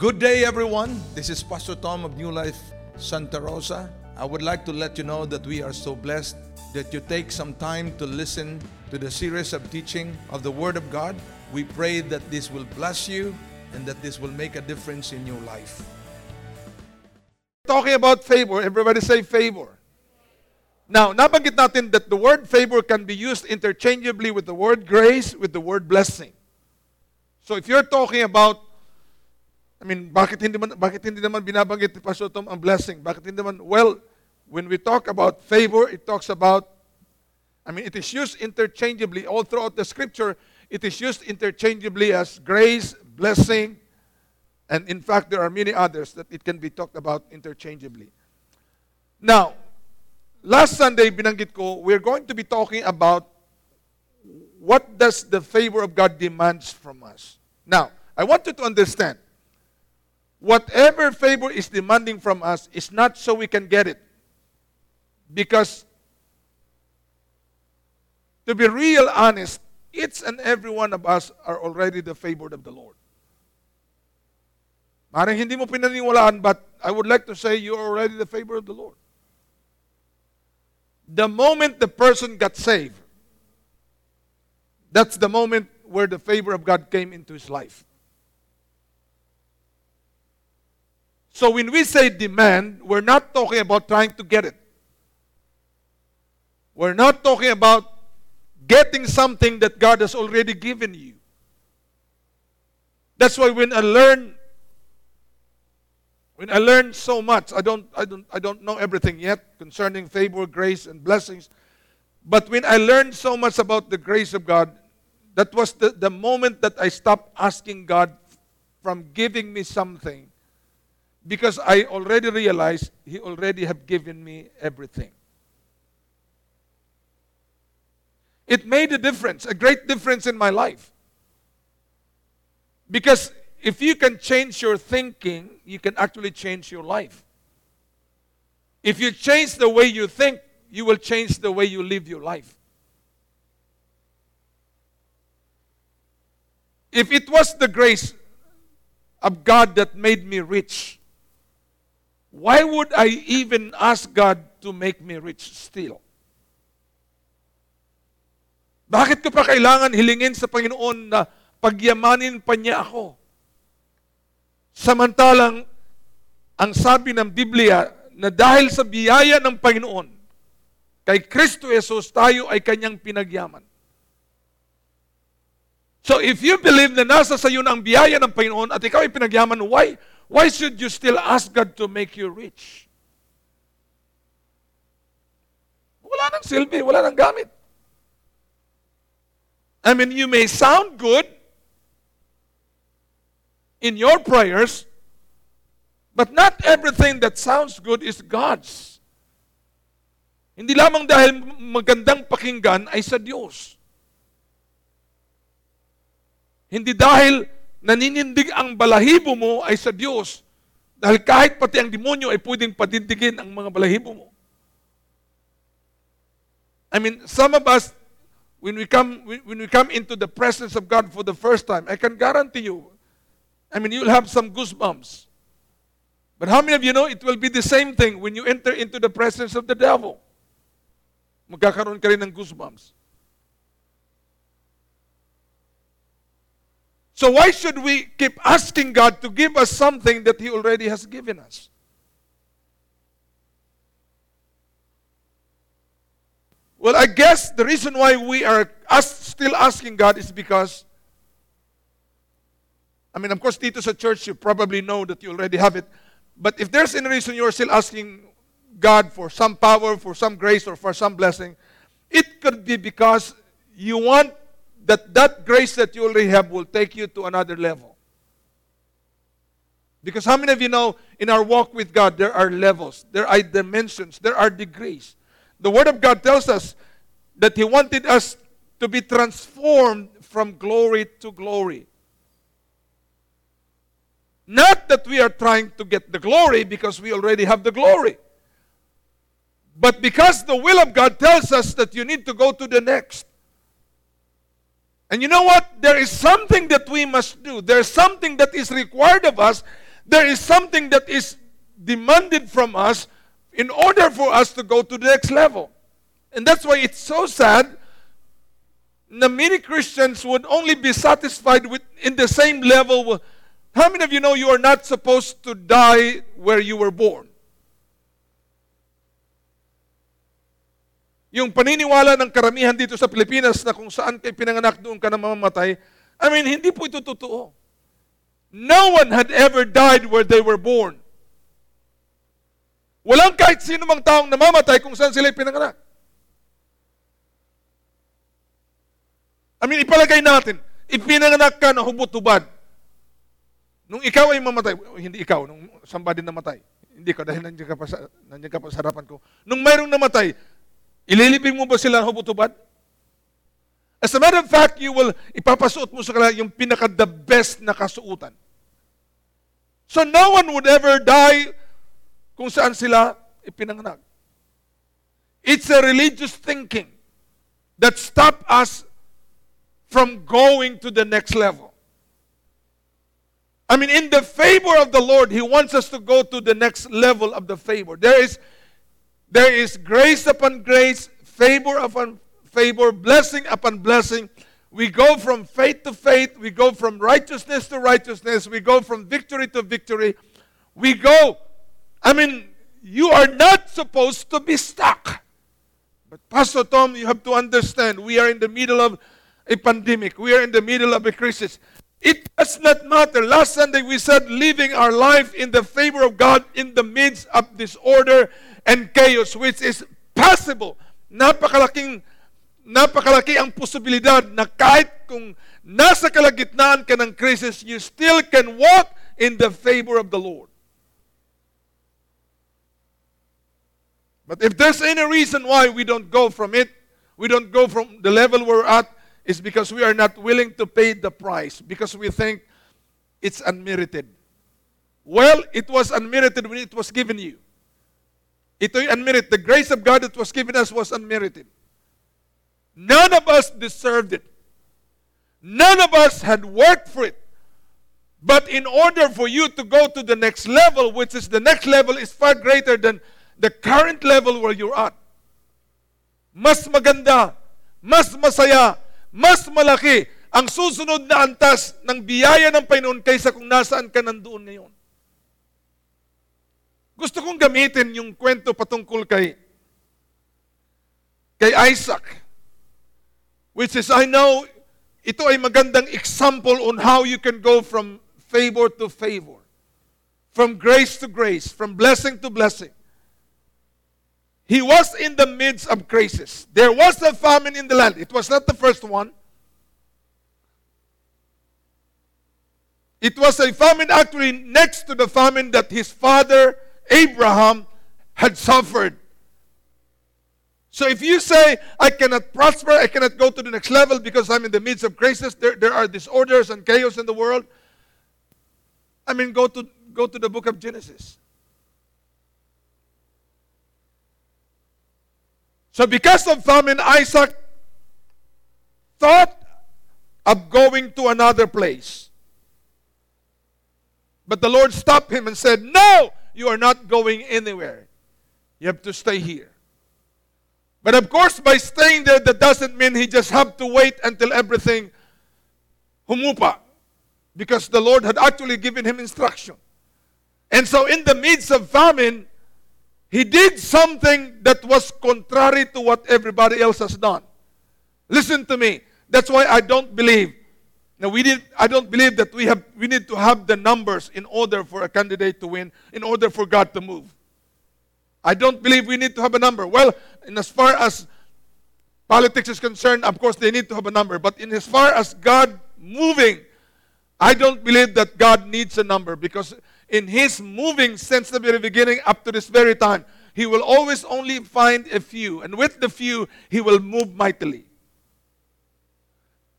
Good day, everyone. This is Pastor Tom of New Life Santa Rosa. I would like to let you know that we are so blessed that you take some time to listen to the series of teaching of the Word of God. We pray that this will bless you and that this will make a difference in your life. Talking about favor, everybody say favor. Now, nabanggit natin that the word favor can be used interchangeably with the word grace, with the word blessing. So if you're talking about, I mean, bakit hindi, man, bakit hindi naman binabanggit ni Pastor Tom ang blessing? Bakit hindi naman, well, when we talk about favor, it talks about, I mean, it is used interchangeably all throughout the scripture. It is used interchangeably as grace, blessing, and in fact, there are many others that it can be talked about interchangeably. Now, last Sunday, binanggit ko, we're going to be talking about what does the favor of God demands from us. Now, I want you to understand, whatever favor is demanding from us is not so we can get it. Because, to be real honest, each and every one of us are already the favored of the Lord. Maring hindi mo pinaniwalaan, but I would like to say you're already the favor of the Lord. The moment the person got saved, that's the moment where the favor of God came into his life. So when we say demand, we're not talking about trying to get it. We're not talking about getting something that God has already given you. That's why when I learn when I learned so much, I don't, I, don't, I don't know everything yet concerning favor, grace, and blessings. But when I learned so much about the grace of God, that was the, the moment that I stopped asking God from giving me something because I already realized He already have given me everything. It made a difference, a great difference in my life. Because if you can change your thinking, you can actually change your life. If you change the way you think, you will change the way you live your life. If it was the grace of God that made me rich, why would I even ask God to make me rich still? Bakit ko pa kailangan hilingin sa Panginoon na pagyamanin pa niya ako? Samantalang, ang sabi ng Biblia na dahil sa biyaya ng Panginoon, kay Kristo Jesus, tayo ay kanyang pinagyaman. So if you believe na nasa sa iyo ang biyaya ng Panginoon at ikaw ay pinagyaman, why, why should you still ask God to make you rich? Wala nang silbi, wala nang gamit. I mean, you may sound good in your prayers, but not everything that sounds good is God's. Hindi lamang dahil magandang pakinggan ay sa Diyos. Hindi dahil naninindig ang balahibo mo ay sa Diyos. Dahil kahit pati ang demonyo ay pwedeng padindigin ang mga balahibo mo. I mean, some of us when we come when we come into the presence of God for the first time, I can guarantee you, I mean, you'll have some goosebumps. But how many of you know it will be the same thing when you enter into the presence of the devil? Magkakaroon ka rin ng goosebumps. So why should we keep asking God to give us something that He already has given us? Well, I guess the reason why we are ask, still asking God is because, I mean, of course, dito sa church, you probably know that you already have it. But if there's any reason you're still asking God for some power, for some grace, or for some blessing, it could be because you want that that grace that you already have will take you to another level. Because how many of you know in our walk with God, there are levels, there are dimensions, there are degrees. The Word of God tells us that He wanted us to be transformed from glory to glory. Not that we are trying to get the glory because we already have the glory. But because the will of God tells us that you need to go to the next. And you know what? There is something that we must do. There's something that is required of us There is something that is demanded from us in order for us to go to the next level. And that's why it's so sad na many Christians would only be satisfied with in the same level. How many of you know you are not supposed to die where you were born? Yung paniniwala ng karamihan dito sa Pilipinas na kung saan kay pinanganak doon ka na mamamatay, I mean, hindi po ito totoo. No one had ever died where they were born. Walang kahit sino mang taong namamatay kung saan sila pinanganak. I mean, ipalagay natin, ipinanganak ka na hubot-hubad. Nung ikaw ay mamatay, hindi ikaw, nung somebody namatay, hindi ka dahil nandiyan ka pa sa, nandiyan ka pa sa harapan ko. Nung mayroong namatay, Ililibing mo ba sila hubot-hubad? As a matter of fact, you will, ipapasuot mo sa kanila yung pinaka-the best na kasuutan. So no one would ever die kung saan sila ipinanganak. It's a religious thinking that stop us from going to the next level. I mean, in the favor of the Lord, He wants us to go to the next level of the favor. There is there is grace upon grace, favor upon favor, blessing upon blessing. We go from faith to faith. We go from righteousness to righteousness. We go from victory to victory. We go. I mean, you are not supposed to be stuck. But, Pastor Tom, you have to understand we are in the middle of a pandemic, we are in the middle of a crisis. It does not matter. Last Sunday we said living our life in the favor of God in the midst of disorder and chaos which is possible. Napakalaking napakalaki ang posibilidad na kahit kung nasa kalagitnaan ka ng crisis, you still can walk in the favor of the Lord. But if there's any reason why we don't go from it, we don't go from the level we're at, is because we are not willing to pay the price because we think it's unmerited. Well, it was unmerited when it was given you. Ito'y unmerited. The grace of God that was given us was unmerited. None of us deserved it. None of us had worked for it. But in order for you to go to the next level, which is the next level is far greater than the current level where you're at. Mas maganda, mas masaya, mas malaki ang susunod na antas ng biyaya ng Panginoon kaysa kung nasaan ka nandoon ngayon. Gusto kong gamitin yung kwento patungkol kay kay Isaac. Which is, I know, ito ay magandang example on how you can go from favor to favor. From grace to grace. From blessing to blessing. He was in the midst of crisis. There was a famine in the land. It was not the first one. It was a famine actually next to the famine that his father Abraham had suffered. So if you say, I cannot prosper, I cannot go to the next level because I'm in the midst of crisis, there, there are disorders and chaos in the world. I mean, go to, go to the book of Genesis. So because of famine, Isaac thought of going to another place. But the Lord stopped him and said, No, you are not going anywhere. You have to stay here. But of course, by staying there, that doesn't mean he just have to wait until everything humupa. Because the Lord had actually given him instruction. And so, in the midst of famine, he did something that was contrary to what everybody else has done. Listen to me. That's why I don't believe now we did, I don't believe that we have we need to have the numbers in order for a candidate to win, in order for God to move. I don't believe we need to have a number. Well, in as far as politics is concerned, of course they need to have a number. But in as far as God moving, I don't believe that God needs a number because in His moving since the very beginning up to this very time, He will always only find a few. And with the few, He will move mightily.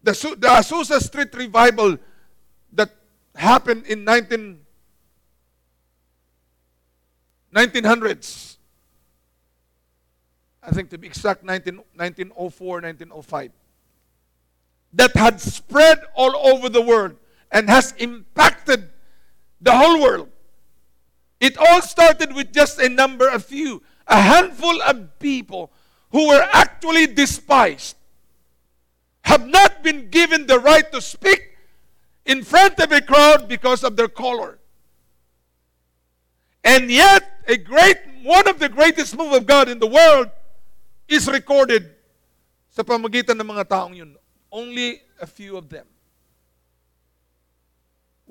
The, the Azusa Street revival that happened in 19, 1900s, I think to be exact, 19, 1904, 1905, that had spread all over the world and has impacted the whole world. It all started with just a number, a few, a handful of people who were actually despised, have not been given the right to speak in front of a crowd because of their color. And yet, a great, one of the greatest move of God in the world is recorded sa pamagitan ng mga taong yun. Only a few of them.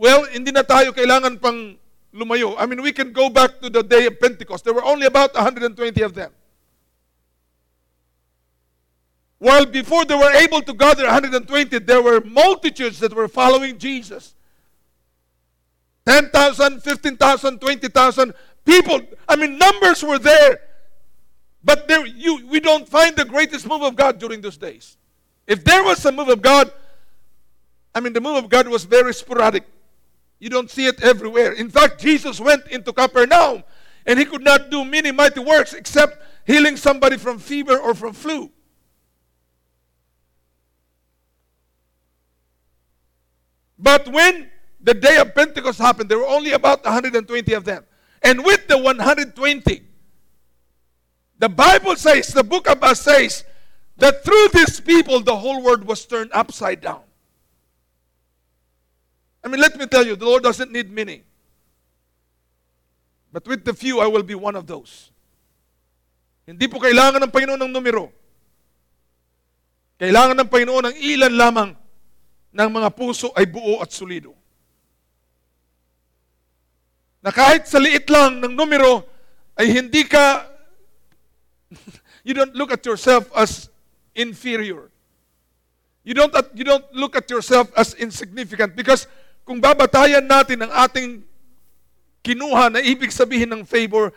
Well, hindi na tayo kailangan pang lumayo. I mean, we can go back to the day of Pentecost. There were only about 120 of them. While before they were able to gather 120, there were multitudes that were following Jesus. 10,000, 15,000, 20,000 people. I mean, numbers were there. But there, you, we don't find the greatest move of God during those days. If there was a move of God, I mean, the move of God was very sporadic. You don't see it everywhere. In fact, Jesus went into Capernaum and he could not do many mighty works except healing somebody from fever or from flu. But when the day of Pentecost happened, there were only about 120 of them. And with the 120, the Bible says, the book of Acts says, that through these people, the whole world was turned upside down. I mean, let me tell you, the Lord doesn't need many. But with the few, I will be one of those. Hindi po kailangan ng Panginoon ng numero. Kailangan ng Panginoon ng ilan lamang ng mga puso ay buo at solido. Na kahit sa liit lang ng numero, ay hindi ka, you don't look at yourself as inferior. You don't, you don't look at yourself as insignificant because kung babatayan natin ang ating kinuha na ibig sabihin ng favor,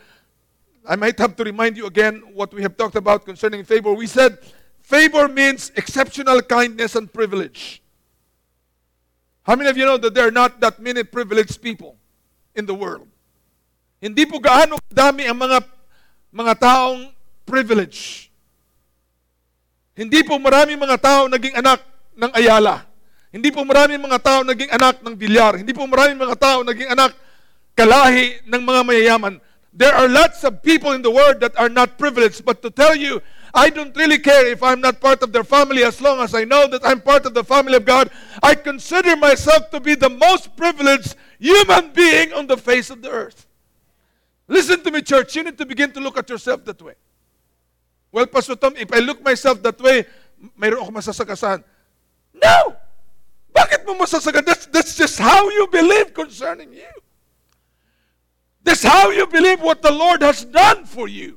I might have to remind you again what we have talked about concerning favor. We said favor means exceptional kindness and privilege. How many of you know that there are not that many privileged people in the world? Hindi po gaano dami ang mga mga taong privilege. Hindi po marami mga tao naging anak ng Ayala. Hindi po marami mga tao naging anak ng Bilyar. Hindi po marami mga tao naging anak kalahi ng mga mayayaman. There are lots of people in the world that are not privileged. But to tell you, I don't really care if I'm not part of their family as long as I know that I'm part of the family of God. I consider myself to be the most privileged human being on the face of the earth. Listen to me, church. You need to begin to look at yourself that way. Well, Pastor Tom, if I look myself that way, mayroon ako masasagasan. No! Bakit mo masasagasan? That's, that's just how you believe concerning you. That's how you believe what the Lord has done for you.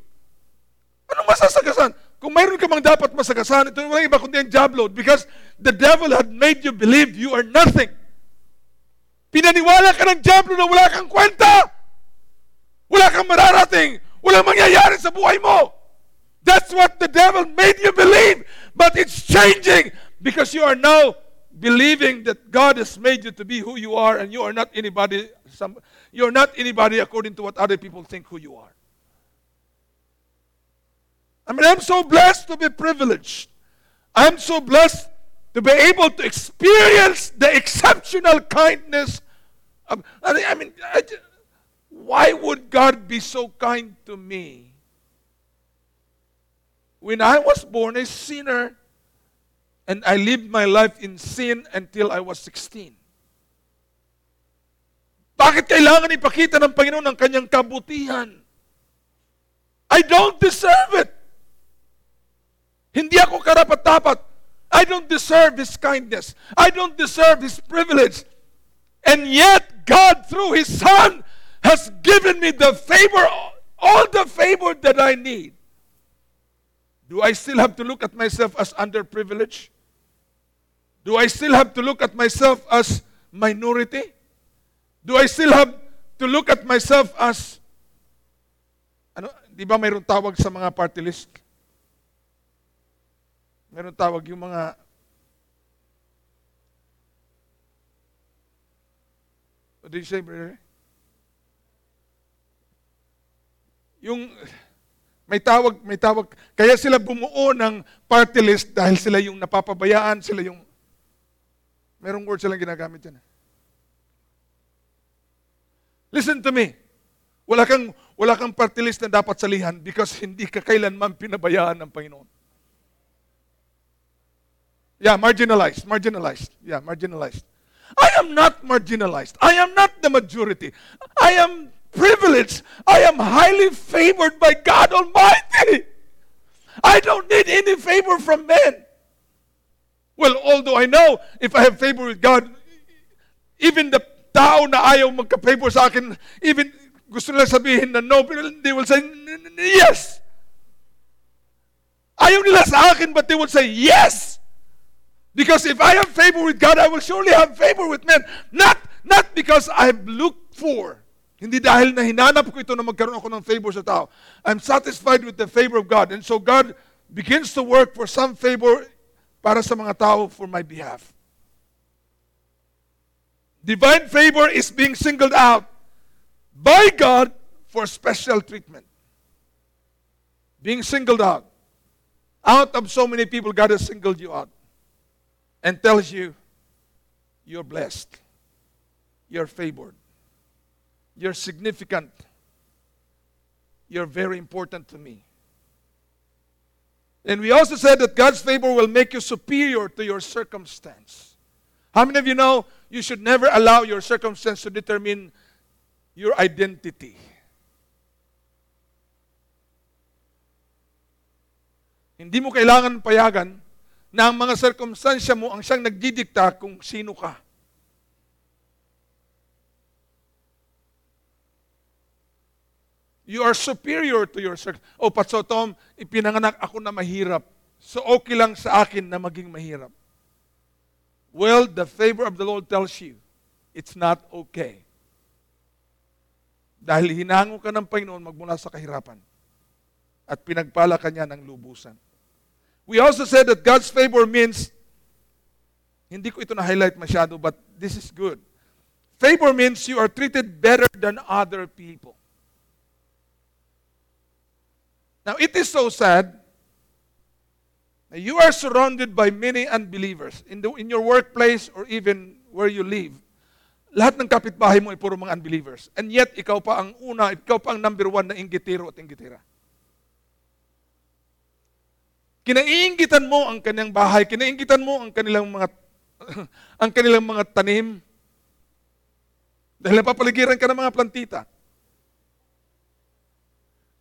Ano masasagasan? Kung mayroon ka mang dapat masagasan, ito walang iba kundi ang job load because the devil had made you believe you are nothing. Pinaniwala ka ng job load na wala kang kwenta. Wala kang mararating. Walang mangyayari sa buhay mo. That's what the devil made you believe. But it's changing because you are now believing that God has made you to be who you are and you are not anybody some, you're not anybody according to what other people think who you are. I mean, I'm so blessed to be privileged. I'm so blessed to be able to experience the exceptional kindness of, I mean, I, why would God be so kind to me? When I was born a sinner and I lived my life in sin until I was 16. Bakit kailangan ipakita ng Panginoon ang kanyang kabutihan? I don't deserve it. Hindi ako karapat-dapat. I don't deserve His kindness. I don't deserve His privilege. And yet, God, through His Son, has given me the favor, all the favor that I need. Do I still have to look at myself as underprivileged? Do I still have to look at myself as minority? Do I still have to look at myself as ano, di ba mayroong tawag sa mga party list? Mayroong tawag yung mga What did you say, brother? Yung may tawag, may tawag. Kaya sila bumuo ng party list dahil sila yung napapabayaan, sila yung... Merong word silang ginagamit yan. Listen to me. Wala kang, wala kang party list na dapat salihan because hindi ka kailanman pinabayaan ng Panginoon. Yeah, marginalized, marginalized. Yeah, marginalized. I am not marginalized. I am not the majority. I am privileged. I am highly favored by God Almighty. I don't need any favor from men. Well, although I know if I have favor with God, even the tao na ayaw magka-favor sa akin, even gusto nila sabihin na no, pero they will say, yes. Ayaw nila sa akin, but they will say, yes. Because if I have favor with God, I will surely have favor with men. Not, not because I have looked for. Hindi dahil na hinanap ko ito na magkaroon ako ng favor sa tao. I'm satisfied with the favor of God. And so God begins to work for some favor para sa mga tao for my behalf. Divine favor is being singled out by God for special treatment. Being singled out. Out of so many people, God has singled you out and tells you, you're blessed, you're favored, you're significant, you're very important to me. And we also said that God's favor will make you superior to your circumstance. How many of you know you should never allow your circumstance to determine your identity? Hindi mo kailangan payagan na ang mga sirkumstansya mo ang siyang nagdidikta kung sino ka. You are superior to your circumstance. Oh, Patso Tom, ipinanganak ako na mahirap. So okay lang sa akin na maging mahirap. Well, the favor of the Lord tells you, it's not okay. Dahil hinango ka ng Panginoon magmula sa kahirapan. At pinagpala ka niya ng lubusan. We also said that God's favor means, hindi ko ito na-highlight masyado, but this is good. Favor means you are treated better than other people. Now, it is so sad you are surrounded by many unbelievers in, the, in your workplace or even where you live. Lahat ng kapitbahay mo ay puro mga unbelievers. And yet, ikaw pa ang una, ikaw pa ang number one na inggitiro at inggitira. Kinaiinggitan mo ang kanyang bahay, kinainggitan mo ang kanilang mga ang kanilang mga tanim. Dahil napapaligiran ka ng mga plantita.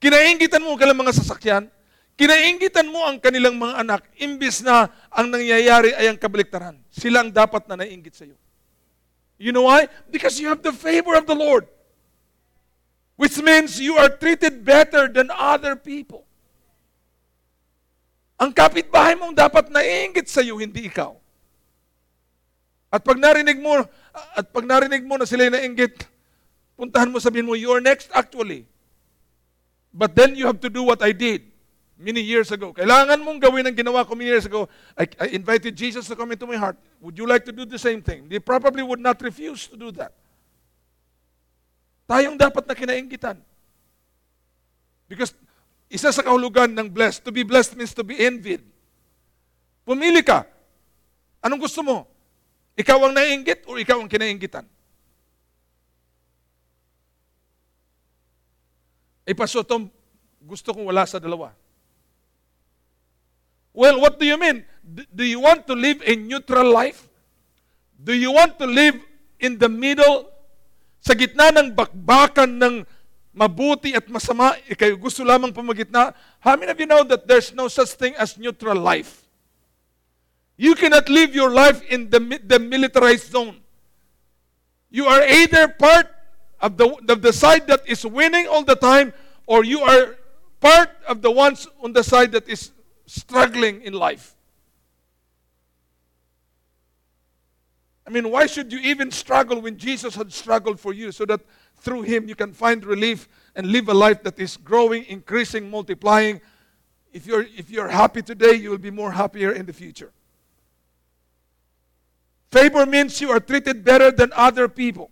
Kinainggitan mo ang kanilang mga sasakyan. Kinainggitan mo ang kanilang mga anak, imbis na ang nangyayari ay ang kabaliktaran. Sila ang dapat na naiinggit sa iyo. You know why? Because you have the favor of the Lord. Which means you are treated better than other people. Ang kapitbahay mong dapat naiinggit sa iyo, hindi ikaw. At pag narinig mo, at pag narinig mo na sila naiinggit, puntahan mo sabihin mo, you're next actually. But then you have to do what I did many years ago. Kailangan mong gawin ang ginawa ko many years ago. I, I invited Jesus to come into my heart. Would you like to do the same thing? They probably would not refuse to do that. Tayong dapat na kinainggitan. Because isa sa kahulugan ng blessed, to be blessed means to be envied. Pumili ka. Anong gusto mo? Ikaw ang naiinggit o ikaw ang kinainggitan? Eh, Pastor Tom, gusto kong wala sa dalawa. Well, what do you mean? Do you want to live a neutral life? Do you want to live in the middle? Sa gitna ng bakbakan ng mabuti at masama, ikaw gusto lamang pumagitna? How many of you know that there's no such thing as neutral life? You cannot live your life in the, the militarized zone. You are either part of the, the side that is winning all the time, or you are part of the ones on the side that is struggling in life. I mean, why should you even struggle when Jesus had struggled for you so that through him you can find relief and live a life that is growing, increasing, multiplying? If you're, if you're happy today, you will be more happier in the future. Favor means you are treated better than other people.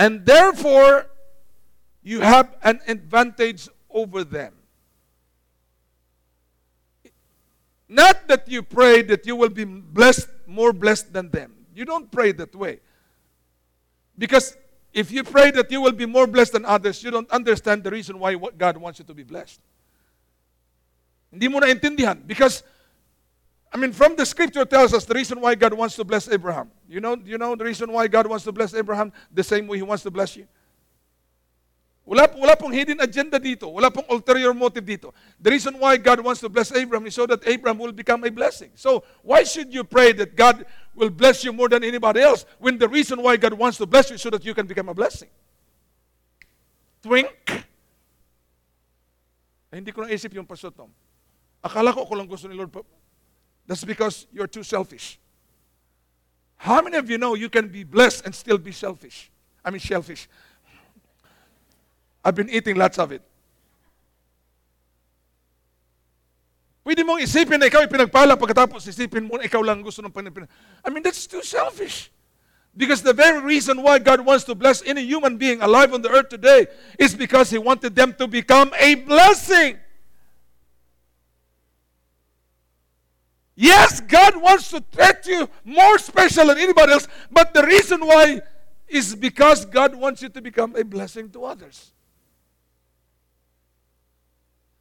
And therefore, you have an advantage over them. Not that you pray that you will be blessed, more blessed than them. You don't pray that way. Because if you pray that you will be more blessed than others, you don't understand the reason why God wants you to be blessed. Hindi mo naintindihan. Because, I mean, from the scripture tells us the reason why God wants to bless Abraham. You know, you know the reason why God wants to bless Abraham the same way He wants to bless you? Wala, wala pong hidden agenda dito. Wala pong ulterior motive dito. The reason why God wants to bless Abraham is so that Abraham will become a blessing. So, why should you pray that God will bless you more than anybody else when the reason why God wants to bless you is so that you can become a blessing? Twink. Ay, hindi ko naisip yung Pastor Tom. Akala ko ako lang gusto ni Lord. That's because you're too selfish. How many of you know you can be blessed and still be selfish? I mean, selfish. I've been eating lots of it. Pwede mong isipin na ikaw ipinagpala pagkatapos isipin mo na ikaw lang gusto ng Panginoon. I mean, that's too selfish. Because the very reason why God wants to bless any human being alive on the earth today is because He wanted them to become a blessing. Yes, God wants to treat you more special than anybody else, but the reason why is because God wants you to become a blessing to others.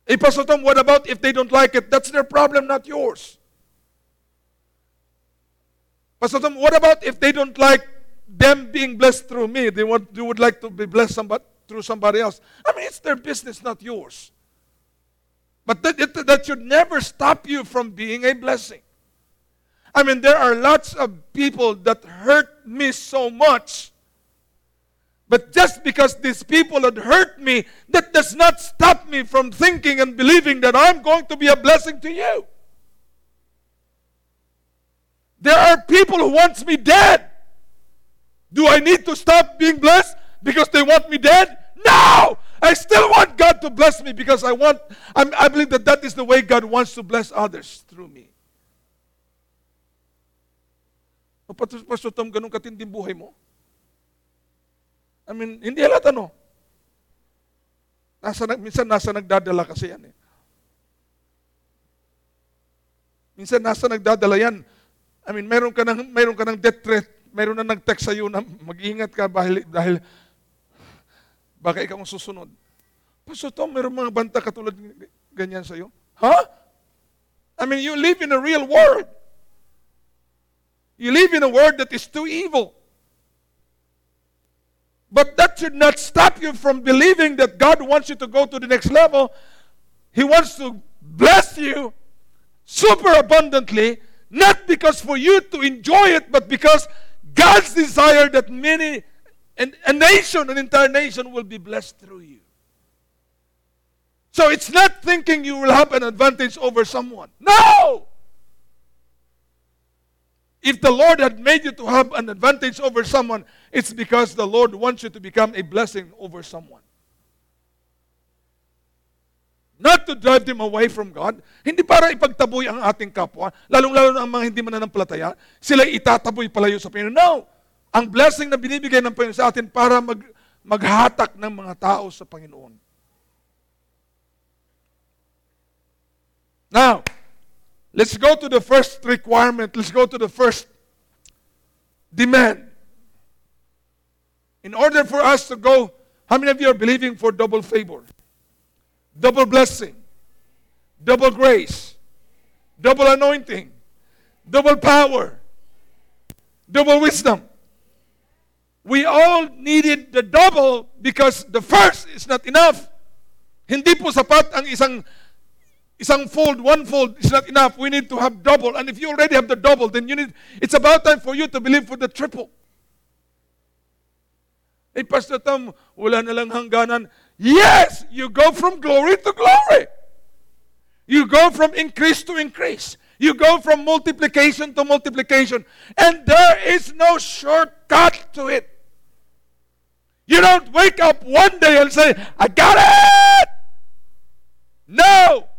Hey, Pastor Tom, what about if they don't like it? That's their problem, not yours. Pastor Tom, what about if they don't like them being blessed through me? They want, they would like to be blessed somebody, through somebody else. I mean, it's their business, not yours. But that, it, that should never stop you from being a blessing. I mean, there are lots of people that hurt me so much but just because these people had hurt me, that does not stop me from thinking and believing that I'm going to be a blessing to you. There are people who wants me dead. Do I need to stop being blessed because they want me dead? No! I still want God to bless me because I want I'm, I believe that that is the way God wants to bless others through me. O, Pastor Tom, ganun katinding buhay mo? I mean, hindi halata no. Nasa, minsan nasa nagdadala kasi yan eh. Minsan nasa nagdadala yan. I mean, meron ka ng, meron ka ng death threat, meron na nag-text sa'yo na mag-ingat ka dahil, dahil baka ikaw ang susunod. Pastor Tom, meron mga banta katulad ganyan sa'yo. Ha? Huh? I mean, you live in a real world. You live in a world that is too evil. But that should not stop you from believing that God wants you to go to the next level. He wants to bless you super abundantly, not because for you to enjoy it, but because God's desire that many, and a nation, an entire nation will be blessed through you. So it's not thinking you will have an advantage over someone. No! If the Lord had made you to have an advantage over someone, it's because the Lord wants you to become a blessing over someone. Not to drive them away from God. Hindi para ipagtaboy ang ating kapwa, lalong-lalo na ang mga hindi mananampalataya, sila itataboy palayo sa Panginoon. No! Ang blessing na binibigay ng Panginoon sa atin para mag, maghatak ng mga tao sa Panginoon. Now, Let's go to the first requirement. Let's go to the first demand. In order for us to go, how many of you are believing for double favor? Double blessing, double grace, double anointing, double power, double wisdom. We all needed the double because the first is not enough. Hindi po sapat ang isang Isang fold, one fold is not enough. We need to have double. And if you already have the double, then you need, it's about time for you to believe for the triple. Hey, Pastor Tom, wala na lang hangganan. Yes, you go from glory to glory. You go from increase to increase. You go from multiplication to multiplication. And there is no shortcut to it. You don't wake up one day and say, I got it. No.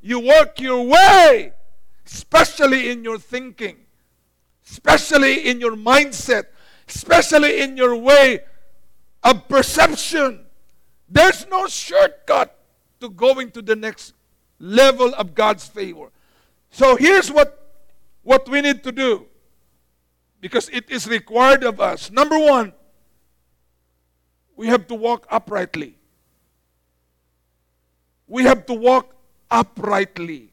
You work your way, especially in your thinking, especially in your mindset, especially in your way of perception. There's no shortcut to going to the next level of God's favor. So here's what, what we need to do because it is required of us. Number one, we have to walk uprightly. We have to walk uprightly.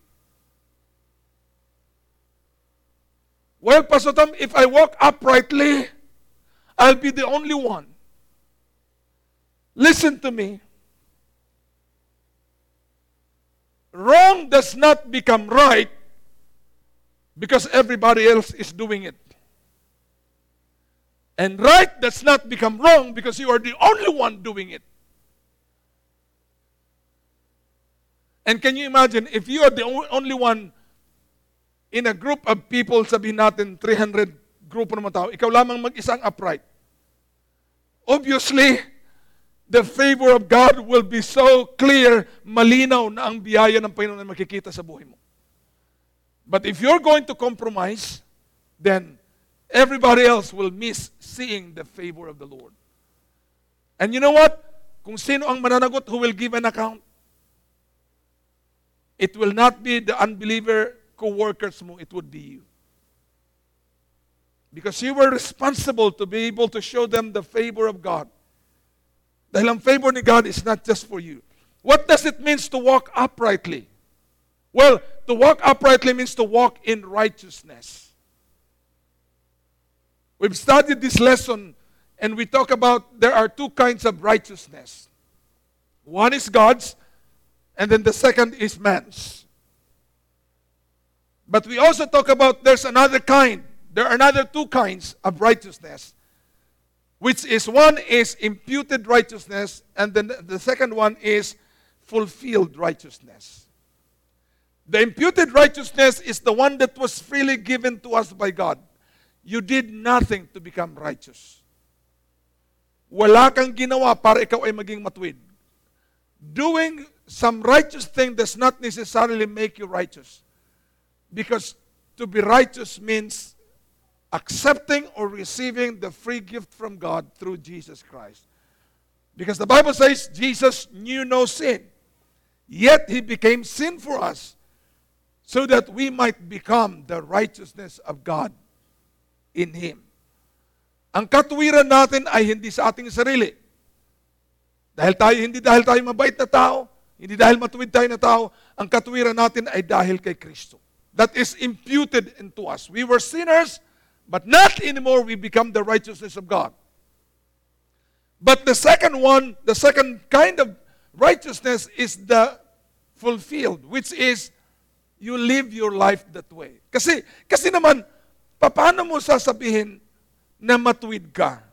Well, Pastor Tom, if I walk uprightly, I'll be the only one. Listen to me. Wrong does not become right because everybody else is doing it. And right does not become wrong because you are the only one doing it. And can you imagine if you are the only one in a group of people, sabihin natin 300 grupo ng mga tao, ikaw lamang mag-isang upright. Obviously, the favor of God will be so clear, malinaw na ang biyaya ng Panginoon na makikita sa buhay mo. But if you're going to compromise, then everybody else will miss seeing the favor of the Lord. And you know what? Kung sino ang mananagot who will give an account, it will not be the unbeliever co-workers mo, it would be you. Because you were responsible to be able to show them the favor of God. Dahil ang favor ni God is not just for you. What does it mean to walk uprightly? Well, to walk uprightly means to walk in righteousness. We've studied this lesson and we talk about there are two kinds of righteousness. One is God's, and then the second is man's. But we also talk about there's another kind. There are another two kinds of righteousness, which is one is imputed righteousness, and then the second one is fulfilled righteousness. The imputed righteousness is the one that was freely given to us by God. You did nothing to become righteous. Wala kang ginawa para ikaw ay maging matuwid. Doing some righteous thing does not necessarily make you righteous. Because to be righteous means accepting or receiving the free gift from God through Jesus Christ. Because the Bible says Jesus knew no sin, yet he became sin for us so that we might become the righteousness of God in him. Ang katuwiran natin ay hindi sa ating sarili. Dahil tayo, hindi dahil tayo mabait na tao, hindi dahil matuwid tayo na tao, ang katuwiran natin ay dahil kay Kristo. That is imputed into us. We were sinners, but not anymore we become the righteousness of God. But the second one, the second kind of righteousness is the fulfilled, which is you live your life that way. Kasi, kasi naman, paano mo sasabihin na matuwid ka?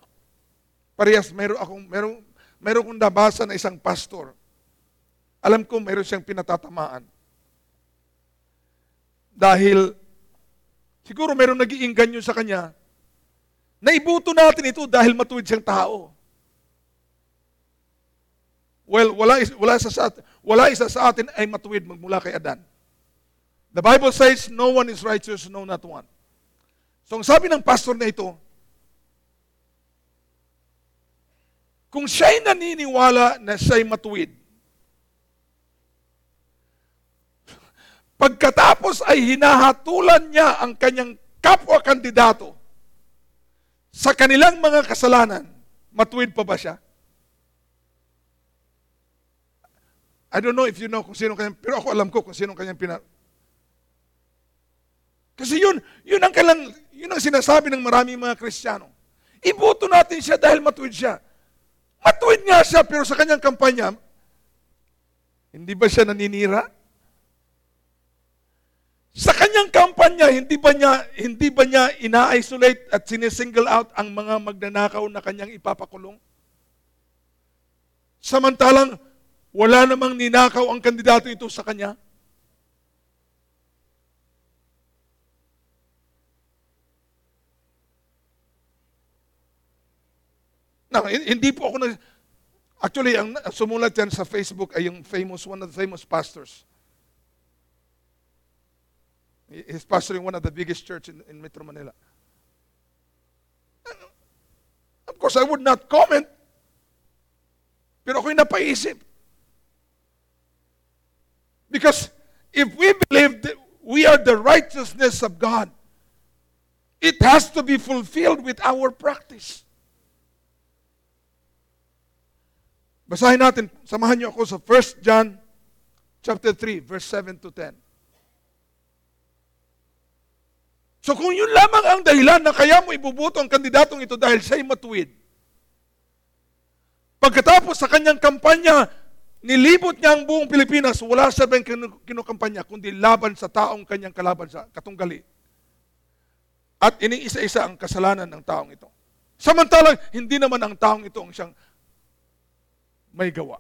Parehas, meron akong, meron, meron kong nabasa na isang pastor. Alam ko, meron siyang pinatatamaan. Dahil, siguro meron nag-iinganyo sa kanya, naibuto natin ito dahil matuwid siyang tao. Well, wala, wala, isa sa, wala isa sa atin ay matuwid magmula kay Adan. The Bible says, no one is righteous, no not one. So ang sabi ng pastor na ito, kung siya'y naniniwala na siya'y matuwid, pagkatapos ay hinahatulan niya ang kanyang kapwa-kandidato sa kanilang mga kasalanan, matuwid pa ba siya? I don't know if you know kung sino kanyang, pero ako alam ko kung sino kanyang pina, kasi yun, yun ang kailang, yun ang sinasabi ng maraming mga Kristiyano. Iboto natin siya dahil matuwid siya. Matuwid nga siya, pero sa kanyang kampanya, hindi ba siya naninira? Sa kanyang kampanya, hindi ba niya, hindi ba niya ina-isolate at sinisingle out ang mga magnanakaw na kanyang ipapakulong? Samantalang, wala namang ninakaw ang kandidato ito sa kanya. Now, hindi po ako na... Actually, ang sumulat yan sa Facebook ay yung famous, one of the famous pastors. He's pastoring one of the biggest church in, in Metro Manila. And of course, I would not comment. Pero ako'y napaisip. Because if we believe that we are the righteousness of God, it has to be fulfilled with our practice. Basahin natin, samahan niyo ako sa 1 John chapter 3, verse 7 to 10. So kung yun lamang ang dahilan na kaya mo ibubuto ang kandidatong ito dahil siya'y matuwid, pagkatapos sa kanyang kampanya, nilibot niya ang buong Pilipinas, wala siya bang kinukampanya, kundi laban sa taong kanyang kalaban sa katunggali. At iniisa-isa ang kasalanan ng taong ito. Samantalang, hindi naman ang taong ito ang siyang may gawa.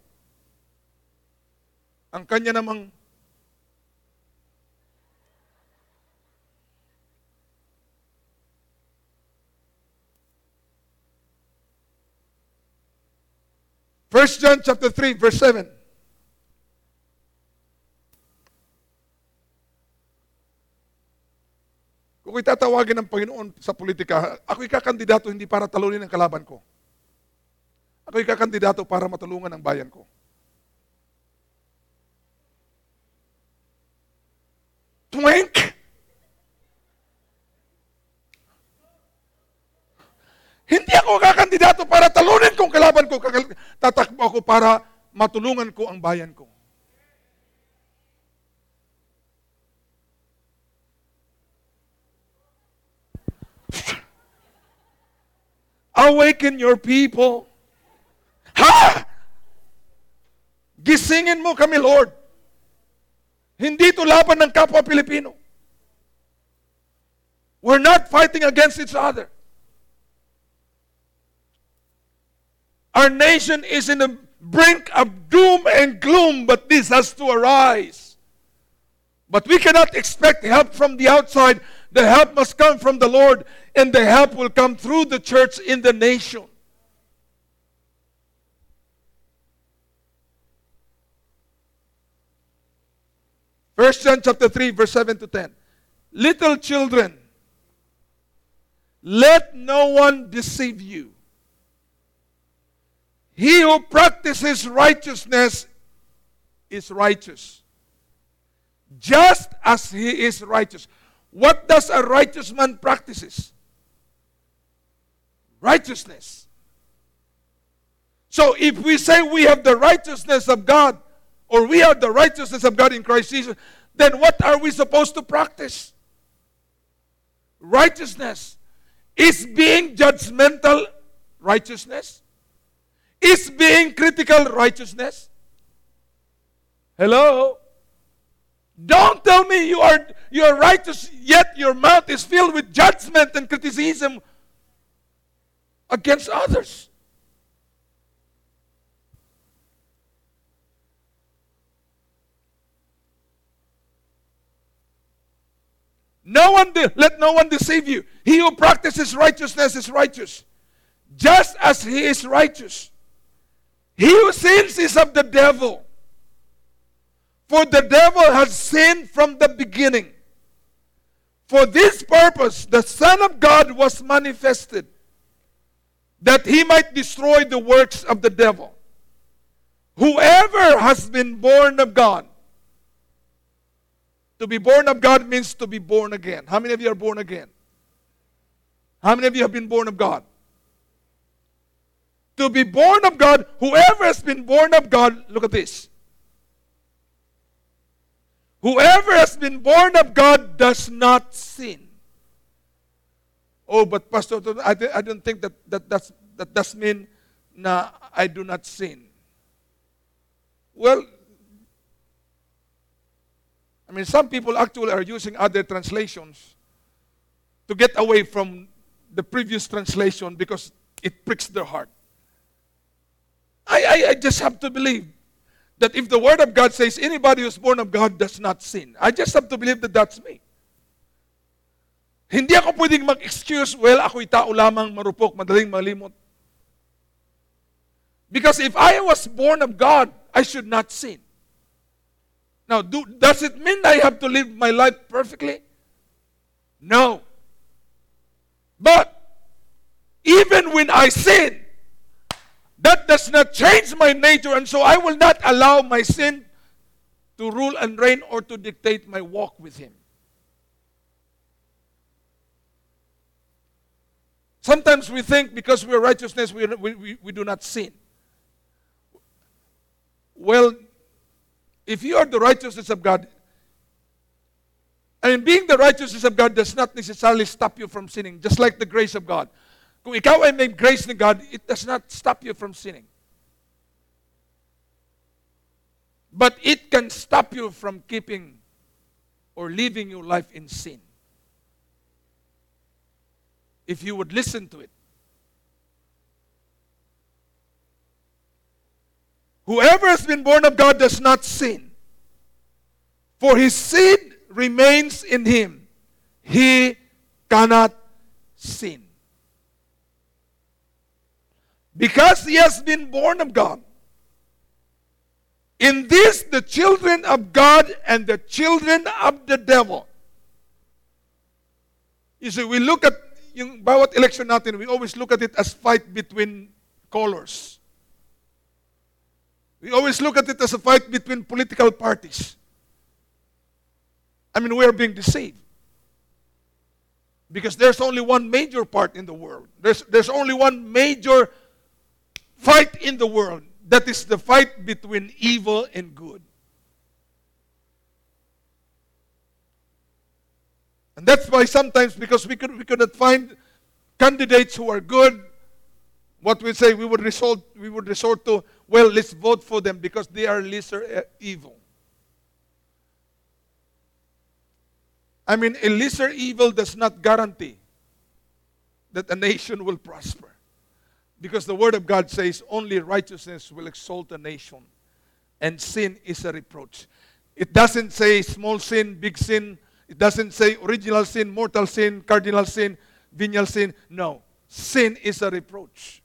Ang kanya namang First John chapter 3 verse 7. Kung itatawagin ng Panginoon sa politika, ako ikakandidato hindi para talunin ang kalaban ko. Ako ikakandidato para matulungan ang bayan ko. Twink! Hindi ako kakandidato para talunin kong kalaban ko. Tatakbo ako para matulungan ko ang bayan ko. Awaken your people. Ha! Gisingin mo kami, Lord. Hindi ito laban ng kapwa Pilipino. We're not fighting against each other. Our nation is in the brink of doom and gloom, but this has to arise. But we cannot expect help from the outside. The help must come from the Lord, and the help will come through the church in the nation. First John chapter 3, verse 7 to 10. Little children, let no one deceive you. He who practices righteousness is righteous, just as he is righteous. What does a righteous man practices? Righteousness. So if we say we have the righteousness of God, or we are the righteousness of God in Christ Jesus, then what are we supposed to practice? Righteousness. Is being judgmental righteousness? Is being critical righteousness? Hello? Don't tell me you are you are righteous, yet your mouth is filled with judgment and criticism against others. No one de- let no one deceive you. He who practices righteousness is righteous, just as he is righteous. He who sins is of the devil. For the devil has sinned from the beginning. For this purpose, the Son of God was manifested, that he might destroy the works of the devil. Whoever has been born of God, to be born of God means to be born again. How many of you are born again? How many of you have been born of God? To be born of God, whoever has been born of God, look at this. Whoever has been born of God does not sin. Oh, but Pastor, I, I don't think that, that, that's, that does mean na I do not sin. Well, I mean, some people actually are using other translations to get away from the previous translation because it pricks their heart. I, I, I just have to believe that if the Word of God says anybody who's born of God does not sin, I just have to believe that that's me. Hindi ako pwedeng mag-excuse, well, ako'y tao lamang, marupok, madaling malimot. Because if I was born of God, I should not sin. Now, do, does it mean I have to live my life perfectly? No. But even when I sin, that does not change my nature, and so I will not allow my sin to rule and reign or to dictate my walk with Him. Sometimes we think because we're righteousness, we, we, we do not sin. Well, if you are the righteousness of God, and being the righteousness of God does not necessarily stop you from sinning, just like the grace of God. Kung ikaw ay may grace ni God, it does not stop you from sinning. But it can stop you from keeping or living your life in sin. If you would listen to it. Whoever has been born of God does not sin, for his seed remains in him. He cannot sin. Because he has been born of God. In this, the children of God and the children of the devil. You see, we look at yung bawat election natin, we always look at it as fight between colors. We always look at it as a fight between political parties. I mean, we are being deceived. Because there's only one major part in the world. There's, there's only one major fight in the world. That is the fight between evil and good. And that's why sometimes, because we could we could not find candidates who are good, what we say we would resort we would resort to well let's vote for them because they are lesser uh, evil. I mean a lesser evil does not guarantee that a nation will prosper. Because the word of god says only righteousness will exalt a nation and sin is a reproach. It doesn't say small sin big sin. It doesn't say original sin mortal sin cardinal sin venial sin. No. Sin is a reproach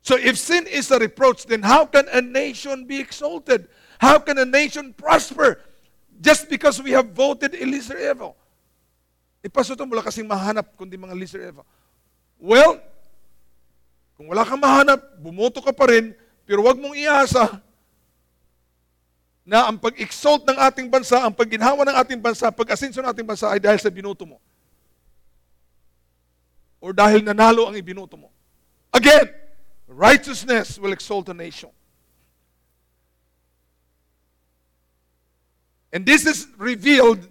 so if sin is a reproach, then how can a nation be exalted? How can a nation prosper just because we have voted Eliezer Evo? E paso ito, wala kasing mahanap kundi mga Eliezer Evo. Well, kung wala kang mahanap, bumoto ka pa rin, pero wag mong iasa na ang pag-exalt ng ating bansa, ang pagginhawa ng ating bansa, pag-asenso ng ating bansa ay dahil sa binuto mo. Or dahil nanalo ang ibinuto mo. Again, Righteousness will exalt a nation. And this is revealed,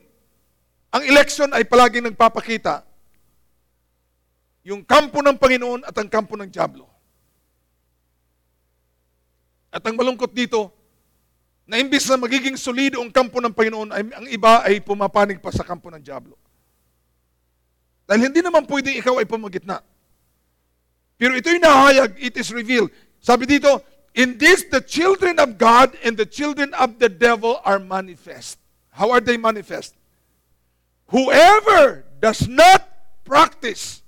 ang election ay palaging nagpapakita yung kampo ng Panginoon at ang kampo ng Diablo. At ang malungkot dito, na imbis na magiging solido ang kampo ng Panginoon, ay, ang iba ay pumapanig pa sa kampo ng Diablo. Dahil hindi naman pwedeng ikaw ay pumagitna. Pero nahayag, it is revealed. Sabi dito, in this the children of God and the children of the devil are manifest. How are they manifest? Whoever does not practice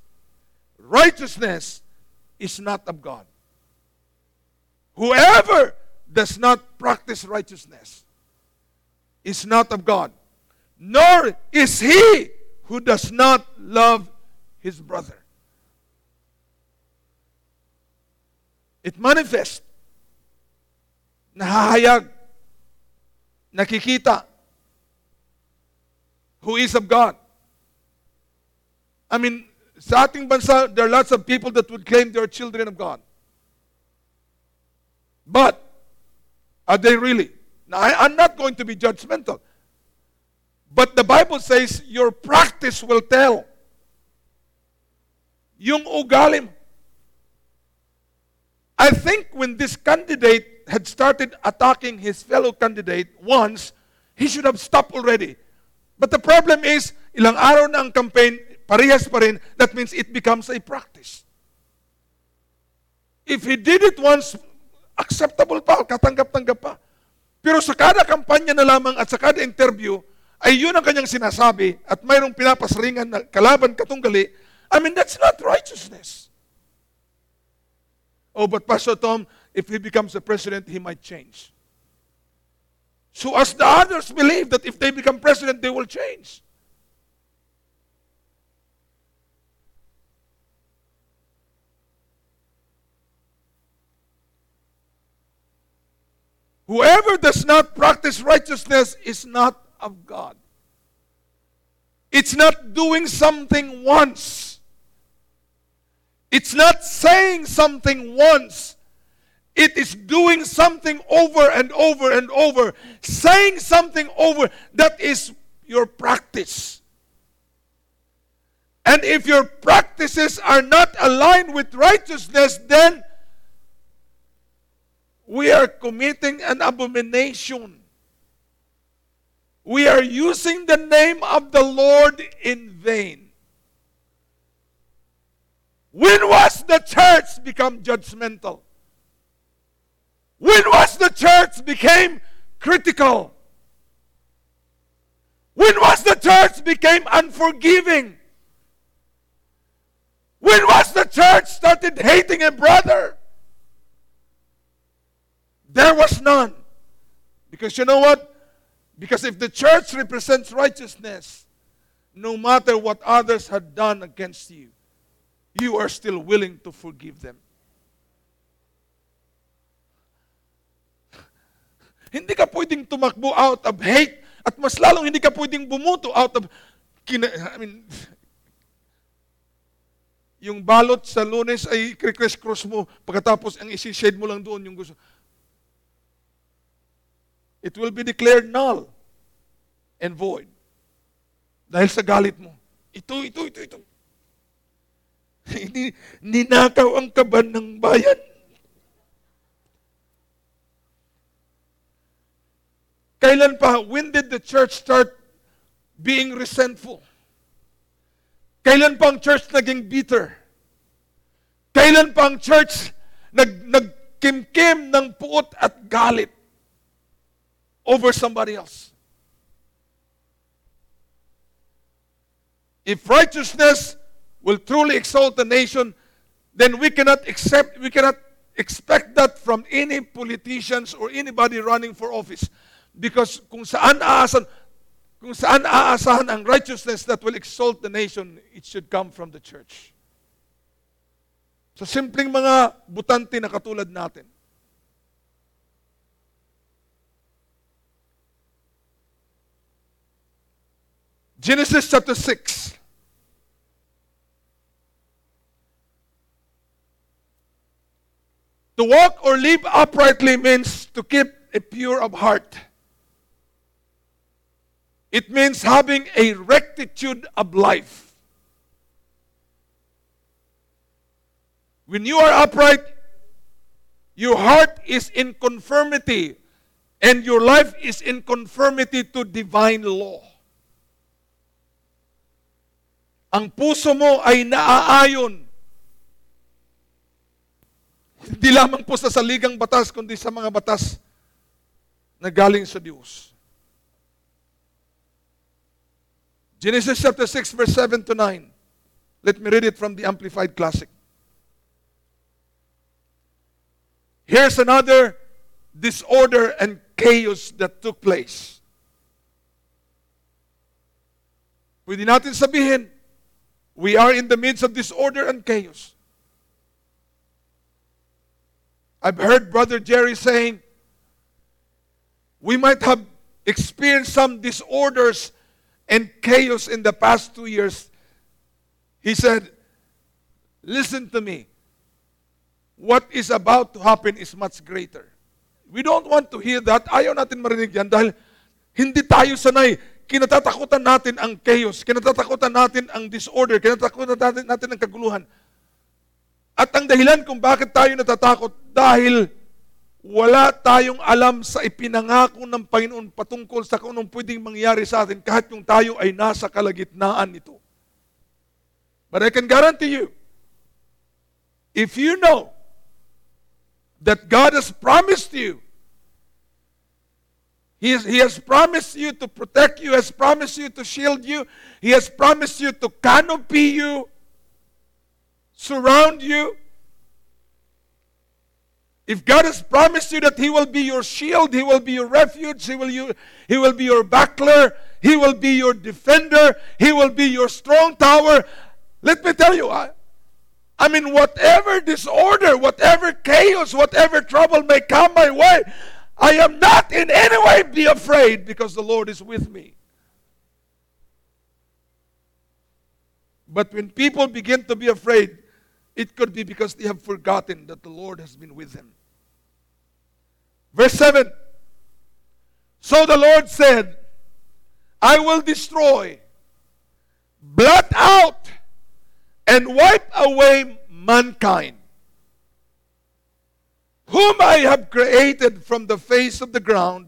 righteousness is not of God. Whoever does not practice righteousness is not of God, nor is he who does not love his brother. It manifests. Nahahayag. Nakikita. Who is of God. I mean, sa ating bansa, there are lots of people that would claim they are children of God. But, are they really? Now, I, I'm not going to be judgmental. But the Bible says your practice will tell. Yung ugali mo. I think when this candidate had started attacking his fellow candidate once, he should have stopped already. But the problem is, ilang araw na ang campaign, parehas pa rin, that means it becomes a practice. If he did it once, acceptable pa, katanggap-tanggap pa. Pero sa kada kampanya na lamang at sa kada interview, ay yun ang kanyang sinasabi at mayroong pinapasringan na kalaban katunggali, I mean, that's not righteousness. Oh, but Pastor Tom, if he becomes the president, he might change. So, as the others believe that if they become president, they will change. Whoever does not practice righteousness is not of God. It's not doing something once it's not saying something once, it is doing something over and over and over, saying something over that is your practice. And if your practices are not aligned with righteousness, then we are committing an abomination. We are using the name of the Lord in vain. When was the church become judgmental? When was the church became critical? When was the church became unforgiving? When was the church started hating a brother? There was none. Because you know what? Because if the church represents righteousness, no matter what others had done against you, you are still willing to forgive them. Hindi ka pwedeng tumakbo out of hate at mas lalong hindi ka pwedeng bumuto out of kina, I mean, yung balot sa lunes ay criss cross mo pagkatapos ang isi-shade mo lang doon yung gusto. It will be declared null and void. Dahil sa galit mo. Ito, ito, ito, ito. Ninakaw ang kaban ng bayan. Kailan pa, when did the church start being resentful? Kailan pa ang church naging bitter? Kailan pa ang church nag, nagkimkim ng puot at galit over somebody else? If righteousness will truly exalt the nation, then we cannot accept, we cannot expect that from any politicians or anybody running for office. Because kung saan aasan, kung saan aasahan ang righteousness that will exalt the nation, it should come from the church. Sa simpleng mga butante na katulad natin. Genesis chapter 6. To walk or live uprightly means to keep a pure of heart. It means having a rectitude of life. When you are upright, your heart is in conformity and your life is in conformity to divine law. Ang puso mo ay naaayon hindi lamang po sa saligang batas, kundi sa mga batas na galing sa Diyos. Genesis chapter 6, verse 7 to 9. Let me read it from the Amplified Classic. Here's another disorder and chaos that took place. Pwede natin sabihin, we are in the midst of disorder and chaos. I've heard Brother Jerry saying, we might have experienced some disorders and chaos in the past two years. He said, Listen to me. What is about to happen is much greater. We don't want to hear that. Ayaw natin marinig yan dahil hindi tayo sanay. Kinatatakutan natin ang chaos. Kinatatakutan natin ang disorder. Kinatatakutan natin, natin ang kaguluhan. At ang dahilan kung bakit tayo natatakot dahil wala tayong alam sa ipinangako ng Panginoon patungkol sa kung anong pwedeng mangyari sa atin kahit yung tayo ay nasa kalagitnaan nito. But I can guarantee you, if you know that God has promised you, He has, he has promised you to protect you, has promised you to shield you, He has promised you to canopy you, surround you. If God has promised you that He will be your shield, He will be your refuge, He will, you, he will be your buckler, He will be your defender, He will be your strong tower. Let me tell you, I, I mean, whatever disorder, whatever chaos, whatever trouble may come my way, I am not in any way be afraid because the Lord is with me. But when people begin to be afraid, it could be because they have forgotten that the Lord has been with them. Verse 7 So the Lord said, I will destroy, blot out, and wipe away mankind, whom I have created from the face of the ground,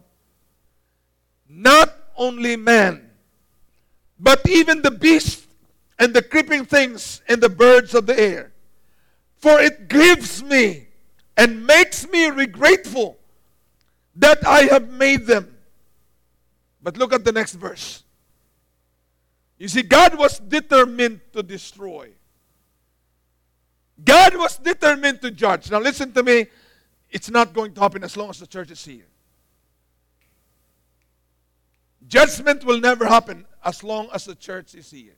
not only man, but even the beasts and the creeping things and the birds of the air. For it grieves me and makes me regretful that I have made them. But look at the next verse. You see, God was determined to destroy. God was determined to judge. Now, listen to me. It's not going to happen as long as the church is here. Judgment will never happen as long as the church is here.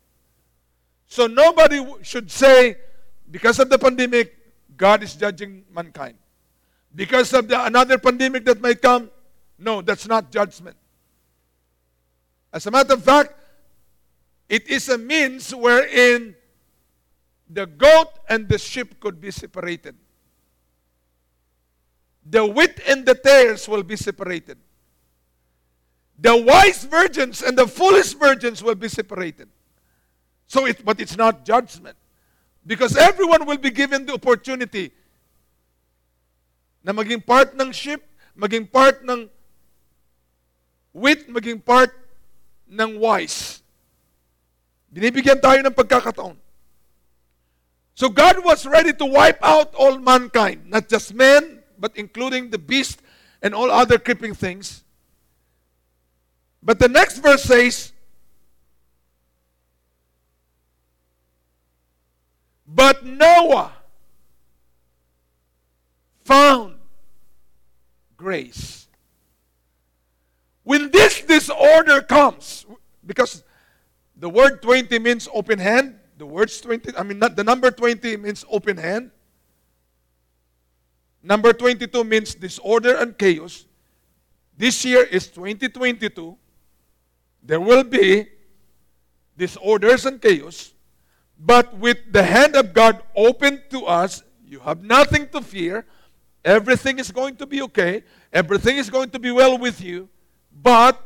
So, nobody should say, because of the pandemic, God is judging mankind. Because of the, another pandemic that might come, no, that's not judgment. As a matter of fact, it is a means wherein the goat and the sheep could be separated. The wheat and the tares will be separated. The wise virgins and the foolish virgins will be separated. So it, but it's not judgment. Because everyone will be given the opportunity na maging part ng sheep, maging part ng wheat, maging part ng wise. Binibigyan tayo ng pagkakataon. So God was ready to wipe out all mankind, not just men, but including the beast and all other creeping things. But the next verse says, But Noah found grace. When this disorder comes, because the word 20 means open hand, the words 20, I mean, not, the number 20 means open hand. Number 22 means disorder and chaos. This year is 2022. There will be disorders and chaos. But with the hand of God open to us, you have nothing to fear. Everything is going to be okay. Everything is going to be well with you. But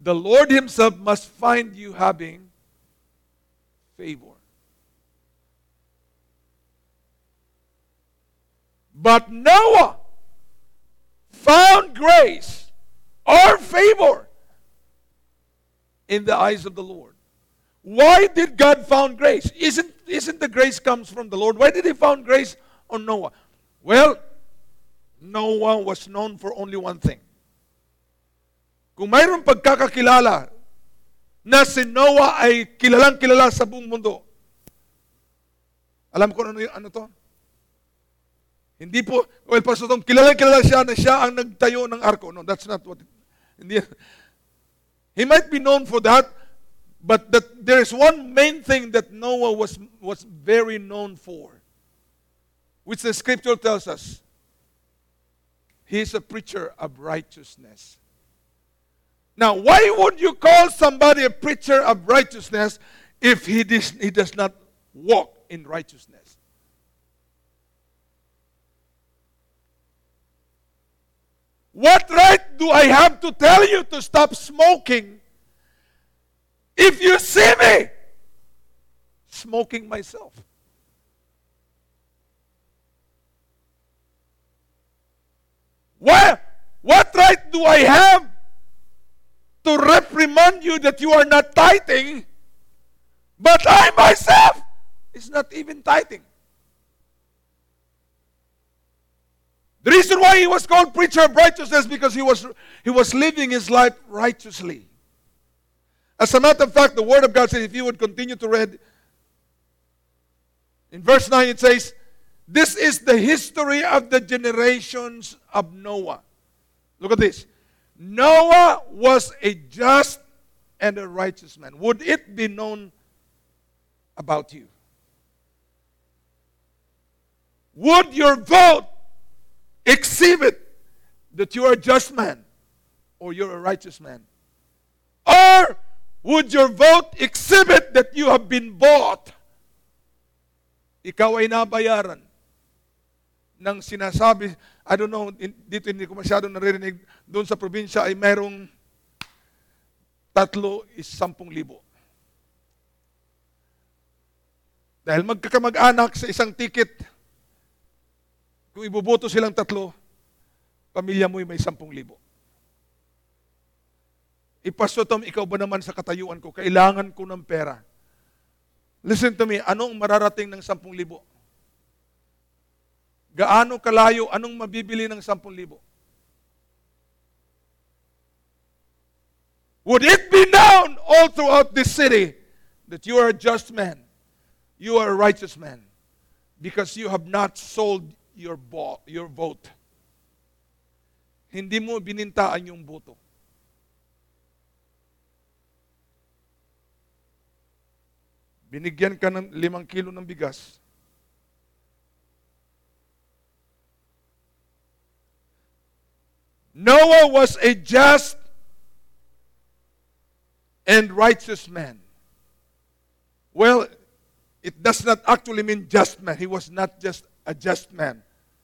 the Lord Himself must find you having favor. But Noah found grace or favor in the eyes of the Lord. Why did God found grace? Isn't, isn't the grace comes from the Lord? Why did he found grace on Noah? Well, Noah was known for only one thing. Kung mayroong pagkakakilala na si Noah ay kilalang kilala sa buong mundo, alam ko ano, ano to? Hindi po, well, Pastor Tom, kilalang kilala siya na siya ang nagtayo ng arko. No, that's not what it, hindi. He might be known for that, but that there is one main thing that Noah was, was very known for, which the scripture tells us. He is a preacher of righteousness. Now, why would you call somebody a preacher of righteousness if he, does, he does not walk in righteousness? What right do I have to tell you to stop smoking if you see me smoking myself. What, what right do I have to reprimand you that you are not tithing, but I myself is not even tithing? The reason why he was called preacher of righteousness because he was, he was living his life righteously. As a matter of fact, the Word of God says, if you would continue to read, in verse 9 it says, This is the history of the generations of Noah. Look at this. Noah was a just and a righteous man. Would it be known about you? Would your vote exhibit that you are a just man or you're a righteous man? Would your vote exhibit that you have been bought? Ikaw ay nabayaran. ng sinasabi, I don't know, dito hindi ko masyadong naririnig, doon sa probinsya ay merong tatlo is sampung libo. Dahil magkakamag-anak sa isang ticket, kung ibuboto silang tatlo, pamilya mo'y may sampung libo. Ipasto Tom, ikaw ba naman sa katayuan ko? Kailangan ko ng pera. Listen to me, anong mararating ng sampung libo? Gaano kalayo, anong mabibili ng sampung libo? Would it be known all throughout this city that you are a just man, you are a righteous man, because you have not sold your, bo- your vote? Hindi mo binintaan yung boto. Binigyan ka ng limang kilo ng bigas. Noah was a just and righteous man. Well, it does not actually mean just man. He was not just a just man.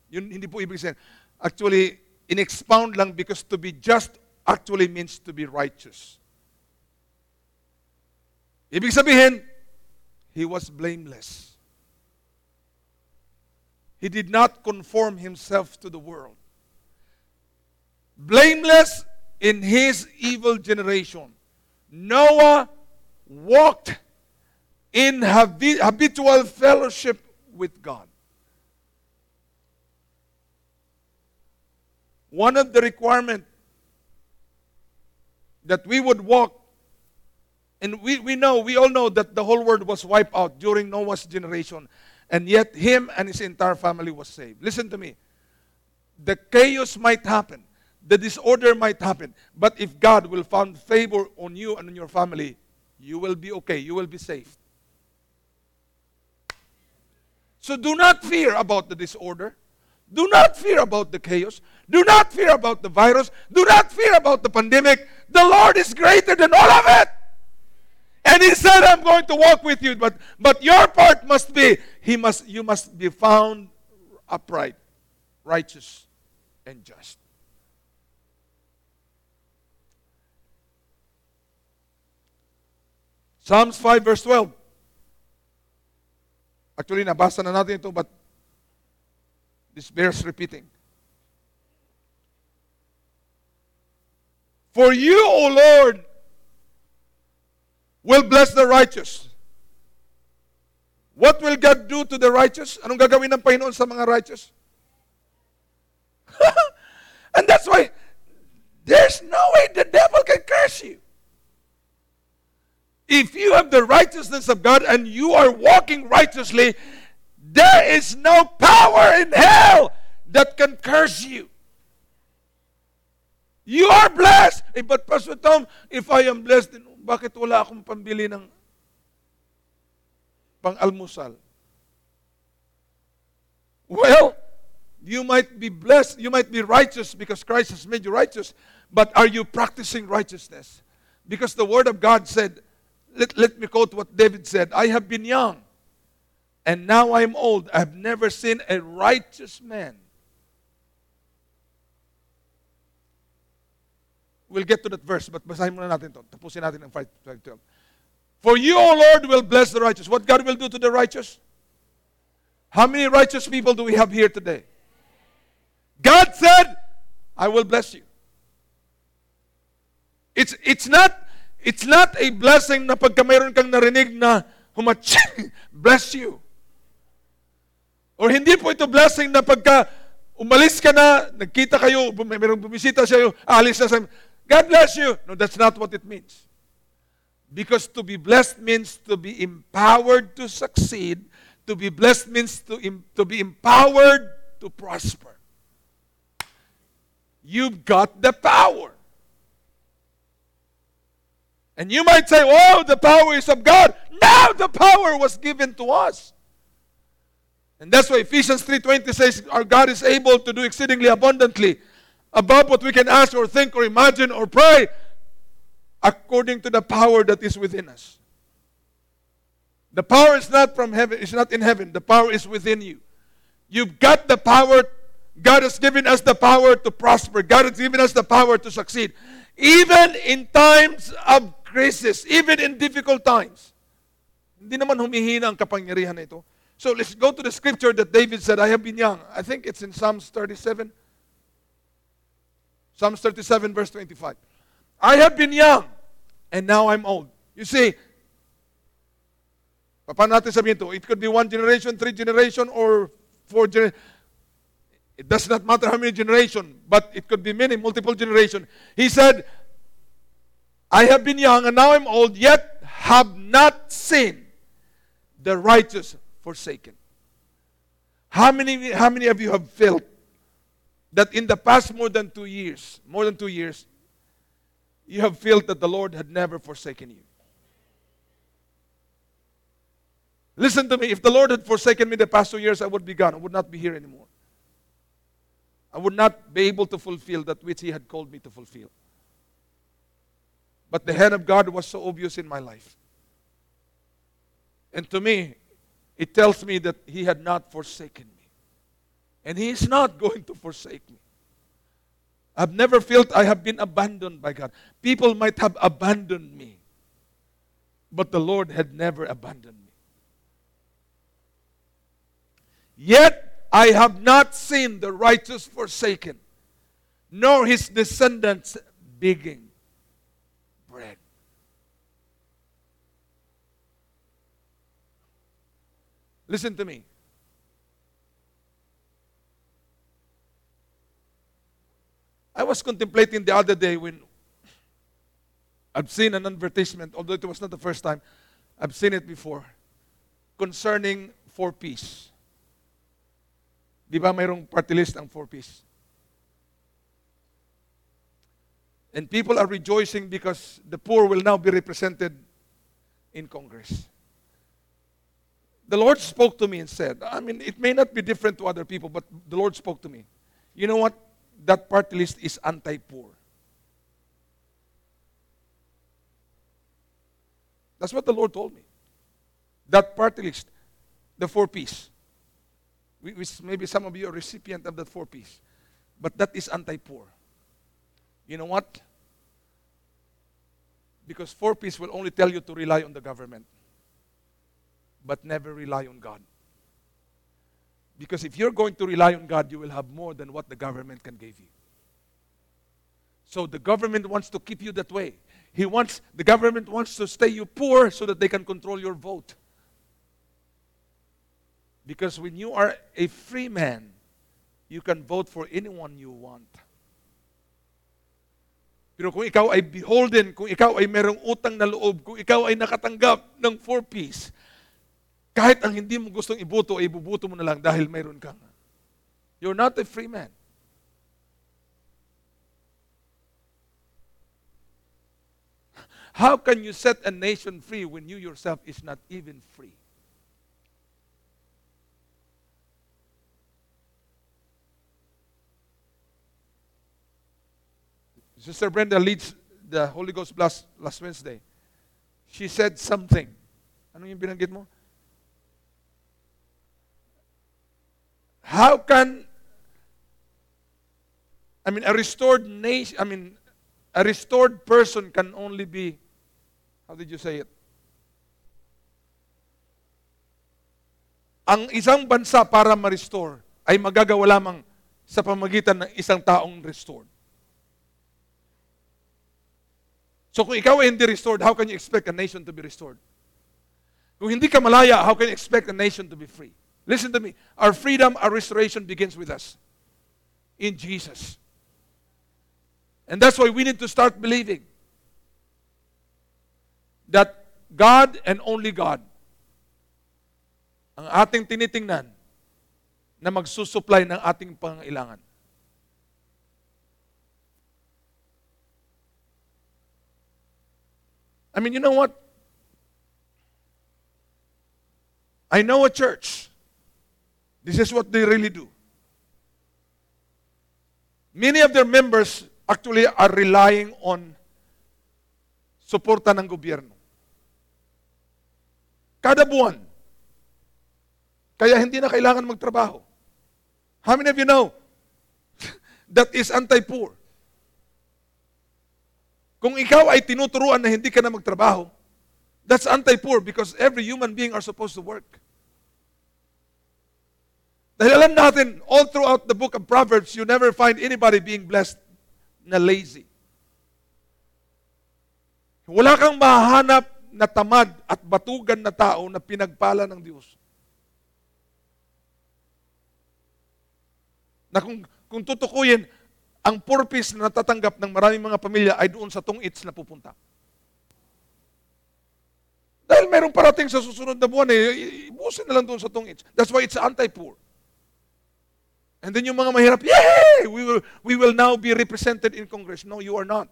Yun hindi po ibig sabihin. Actually, in-expound lang because to be just actually means to be righteous. Ibig sabihin, he was blameless. He did not conform himself to the world. Blameless in his evil generation. Noah walked in habitual fellowship with God. One of the requirements that we would walk, and we, we know, we all know that the whole world was wiped out during Noah's generation, and yet him and his entire family was saved. Listen to me. The chaos might happen, the disorder might happen, but if God will find favor on you and on your family, you will be okay, you will be safe. So do not fear about the disorder. Do not fear about the chaos. Do not fear about the virus. Do not fear about the pandemic. The Lord is greater than all of it. And he said, I'm going to walk with you. But, but your part must be, he must, you must be found upright, righteous, and just. Psalms 5 verse 12. Actually, nabasa na natin ito, but this bears repeating. For you, O Lord, will bless the righteous. What will God do to the righteous? Anong gagawin ng Panginoon sa mga righteous? and that's why there's no way the devil can curse you. If you have the righteousness of God and you are walking righteously, there is no power in hell that can curse you. You are blessed. Eh, but Pastor Tom, if I am blessed, then bakit wala akong pambili ng pang-almusal? Well, you might be blessed, you might be righteous because Christ has made you righteous, but are you practicing righteousness? Because the Word of God said, let, let me quote what David said I have been young, and now I am old. I have never seen a righteous man. We'll get to that verse, but basahin muna natin to. Tapusin natin ang 5, 12. For you, O Lord, will bless the righteous. What God will do to the righteous? How many righteous people do we have here today? God said, I will bless you. It's, it's, not, it's not a blessing na pagka mayroon kang narinig na humatch, bless you. Or hindi po ito blessing na pagka umalis ka na, nagkita kayo, bum- mayroong bumisita sa'yo, alis na sa God bless you. No, that's not what it means. Because to be blessed means to be empowered to succeed. To be blessed means to, to be empowered to prosper. You've got the power. And you might say, oh, the power is of God. Now the power was given to us. And that's why Ephesians 3.20 says, our God is able to do exceedingly abundantly above what we can ask or think or imagine or pray according to the power that is within us. The power is not from heaven, it's not in heaven. The power is within you. You've got the power. God has given us the power to prosper. God has given us the power to succeed. Even in times of crisis, even in difficult times. Hindi naman humihina ang kapangyarihan na ito. So let's go to the scripture that David said, I have been young. I think it's in Psalms 37. Psalms 37, verse 25. I have been young, and now I'm old. You see, paano natin sabihin ito? It could be one generation, three generation, or four generations. It does not matter how many generation, but it could be many, multiple generation. He said, I have been young and now I'm old, yet have not seen the righteous forsaken. How many, how many of you have felt that in the past more than two years, more than two years, you have felt that the Lord had never forsaken you? Listen to me. If the Lord had forsaken me the past two years, I would be gone. I would not be here anymore. I would not be able to fulfill that which He had called me to fulfill. But the hand of God was so obvious in my life. And to me, it tells me that He had not forsaken. And He is not going to forsake me. I've never felt I have been abandoned by God. People might have abandoned me, but the Lord had never abandoned me. Yet I have not seen the righteous forsaken, nor his descendants begging bread. Listen to me. I was contemplating the other day when I've seen an advertisement, although it was not the first time, I've seen it before, concerning 4Ps. Di ba mayroong party list ang 4Ps? And people are rejoicing because the poor will now be represented in Congress. The Lord spoke to me and said, I mean, it may not be different to other people, but the Lord spoke to me. You know what? That party list is anti poor. That's what the Lord told me. That party list, the 4Ps. We, we, maybe some of you are recipient of that 4Ps. But that is anti poor. You know what? Because 4Ps will only tell you to rely on the government, but never rely on God. Because if you're going to rely on God, you will have more than what the government can give you. So the government wants to keep you that way. He wants the government wants to stay you poor so that they can control your vote. Because when you are a free man, you can vote for anyone you want. Pero kung ikaw ay beholden, kung ikaw ay merong utang na loob, kung ikaw ay nakatanggap ng 4Ps, kahit ang hindi mo gustong ibuto, ay ibubuto mo na lang dahil mayroon kang. You're not a free man. How can you set a nation free when you yourself is not even free? Sister Brenda leads the Holy Ghost Blast last Wednesday. She said something. Ano yung binanggit mo? How can I mean a restored nation I mean a restored person can only be how did you say it? Ang isang bansa para ma-restore ay magagawa lamang sa pamagitan ng isang taong restored. So kung ikaw ay hindi restored, how can you expect a nation to be restored? Kung hindi ka malaya, how can you expect a nation to be free? Listen to me. Our freedom, our restoration begins with us. In Jesus. And that's why we need to start believing that God and only God ang ating tinitingnan na magsusupply ng ating pangailangan. I mean, you know what? I know a church. This is what they really do. Many of their members actually are relying on suporta ng gobyerno. Kada buwan. Kaya hindi na kailangan magtrabaho. How many of you know that is anti-poor? Kung ikaw ay tinuturuan na hindi ka na magtrabaho, that's anti-poor because every human being are supposed to work. Dahil alam natin, all throughout the book of Proverbs, you never find anybody being blessed na lazy. Wala kang mahanap na tamad at batugan na tao na pinagpala ng Diyos. Na kung, kung tutukuyin, ang purpose na natatanggap ng maraming mga pamilya ay doon sa tungits na pupunta. Dahil merong parating sa susunod na buwan eh, ibusin na lang doon sa tungits. That's why it's anti-poor. And then yung mga mahirap, yay! We will, we will now be represented in Congress. No, you are not.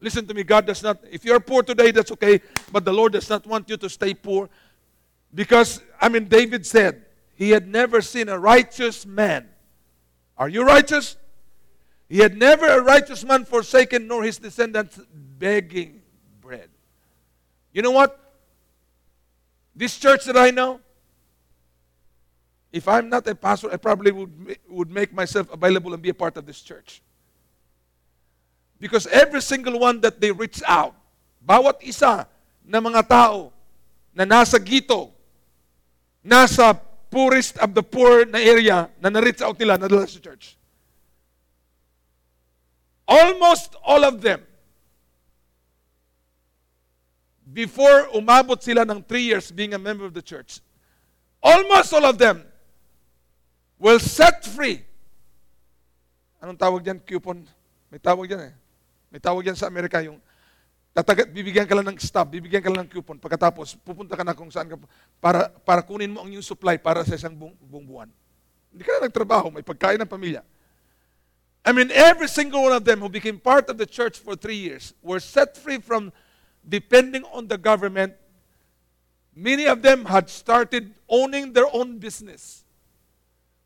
Listen to me, God does not, if you're poor today, that's okay, but the Lord does not want you to stay poor. Because, I mean, David said, he had never seen a righteous man. Are you righteous? He had never a righteous man forsaken, nor his descendants begging bread. You know what? This church that I know, if I'm not a pastor, I probably would, would make myself available and be a part of this church. Because every single one that they reach out, bawat isa na mga tao na nasa gito, nasa poorest of the poor na area na na-reach out nila, nadala sa church. Almost all of them, before umabot sila ng three years being a member of the church, almost all of them will set free. Anong tawag diyan? Coupon? May tawag diyan eh. May tawag diyan sa Amerika yung tatagat, bibigyan ka lang ng stop, bibigyan ka lang ng coupon. Pagkatapos, pupunta ka na kung saan ka para, para kunin mo ang yung supply para sa isang buong, buong buwan. Hindi ka na nagtrabaho, may pagkain ng pamilya. I mean, every single one of them who became part of the church for three years were set free from depending on the government. Many of them had started owning their own business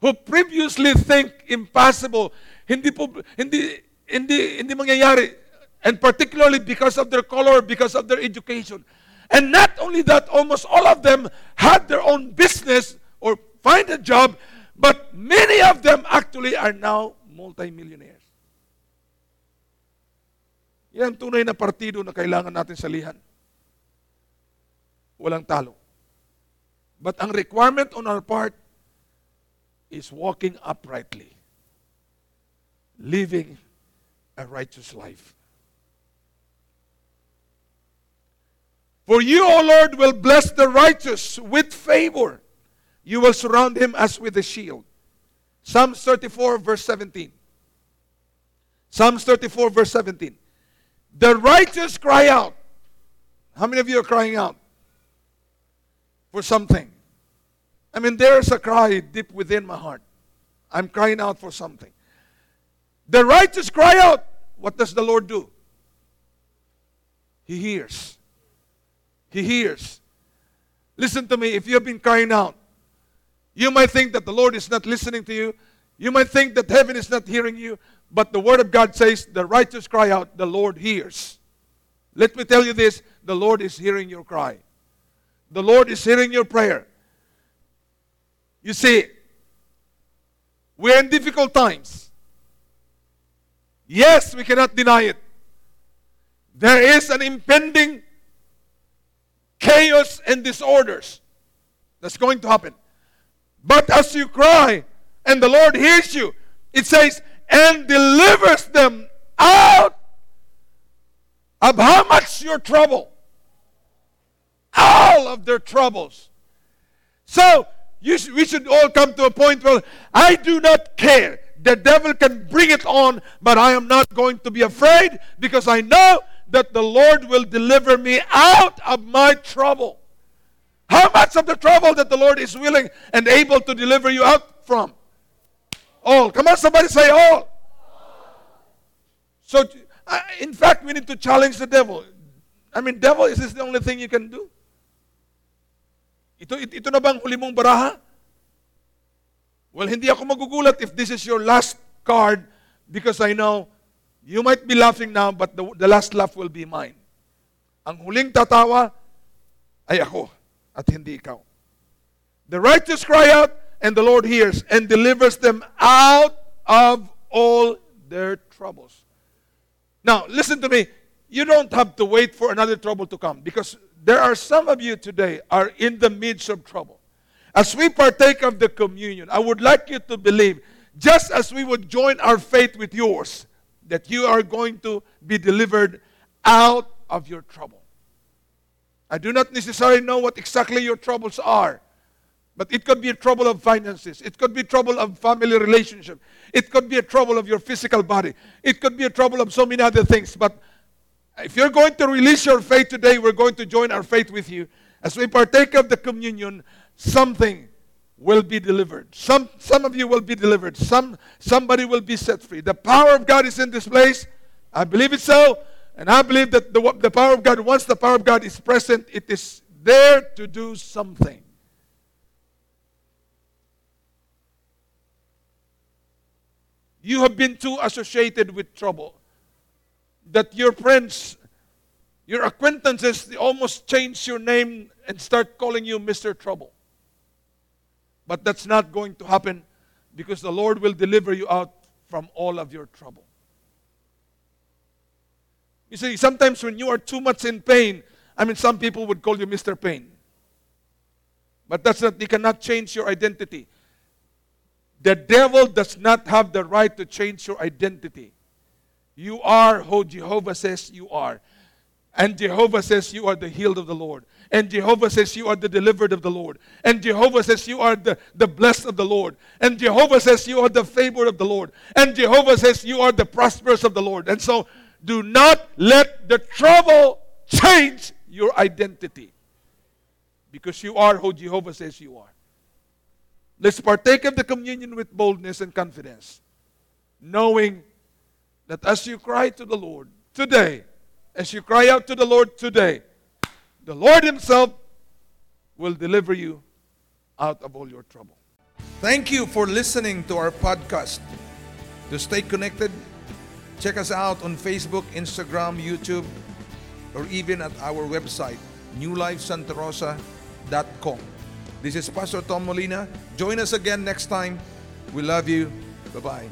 who previously think impossible, hindi po, hindi, hindi, hindi mangyayari. And particularly because of their color, because of their education. And not only that, almost all of them had their own business or find a job, but many of them actually are now multimillionaires. Yan ang tunay na partido na kailangan natin salihan. Walang talo. But ang requirement on our part is walking uprightly, living a righteous life. For you, O Lord, will bless the righteous with favor. You will surround him as with a shield. Psalms 34, verse 17. Psalms 34, verse 17. The righteous cry out. How many of you are crying out for something? I mean, there's a cry deep within my heart. I'm crying out for something. The righteous cry out. What does the Lord do? He hears. He hears. Listen to me. If you have been crying out, you might think that the Lord is not listening to you. You might think that heaven is not hearing you. But the Word of God says, the righteous cry out, the Lord hears. Let me tell you this the Lord is hearing your cry, the Lord is hearing your prayer. You see, we're in difficult times. Yes, we cannot deny it. There is an impending chaos and disorders that's going to happen. But as you cry and the Lord hears you, it says, and delivers them out of how much your trouble? All of their troubles. So, we should all come to a point where I do not care. The devil can bring it on, but I am not going to be afraid because I know that the Lord will deliver me out of my trouble. How much of the trouble that the Lord is willing and able to deliver you out from? All. Come on, somebody say all. So, in fact, we need to challenge the devil. I mean, devil, is this the only thing you can do? Ito, ito, ito na bang huli mong baraha? Well, hindi ako magugulat if this is your last card because I know you might be laughing now, but the, the last laugh will be mine. Ang huling tatawa ay ako at hindi ikaw. The righteous cry out, and the Lord hears and delivers them out of all their troubles. Now, listen to me. You don't have to wait for another trouble to come because there are some of you today are in the midst of trouble. As we partake of the communion, I would like you to believe, just as we would join our faith with yours, that you are going to be delivered out of your trouble. I do not necessarily know what exactly your troubles are. But it could be a trouble of finances. It could be trouble of family relationship. It could be a trouble of your physical body. It could be a trouble of so many other things. But if you're going to release your faith today, we're going to join our faith with you. As we partake of the communion, something will be delivered. Some, some of you will be delivered. Some, somebody will be set free. The power of God is in this place. I believe it so. And I believe that the, the power of God, once the power of God is present, it is there to do something. You have been too associated with trouble that your friends, your acquaintances, they almost change your name and start calling you Mr. Trouble. But that's not going to happen because the Lord will deliver you out from all of your trouble. You see, sometimes when you are too much in pain, I mean, some people would call you Mr. Pain. But that's not, you cannot change your identity. The devil does not have the right to change your identity. You are who Jehovah says you are. And Jehovah says you are the healed of the Lord. And Jehovah says you are the delivered of the Lord. And Jehovah says you are the, the blessed of the Lord. And Jehovah says you are the favored of the Lord. And Jehovah says you are the prosperous of the Lord. And so do not let the trouble change your identity. Because you are who Jehovah says you are. Let's partake of the communion with boldness and confidence, knowing that as you cry to the Lord today, as you cry out to the Lord today, the Lord Himself will deliver you out of all your trouble. Thank you for listening to our podcast. To stay connected, check us out on Facebook, Instagram, YouTube, or even at our website, newlifesantarosa.com. This is Pastor Tom Molina. Join us again next time. We love you. Bye bye.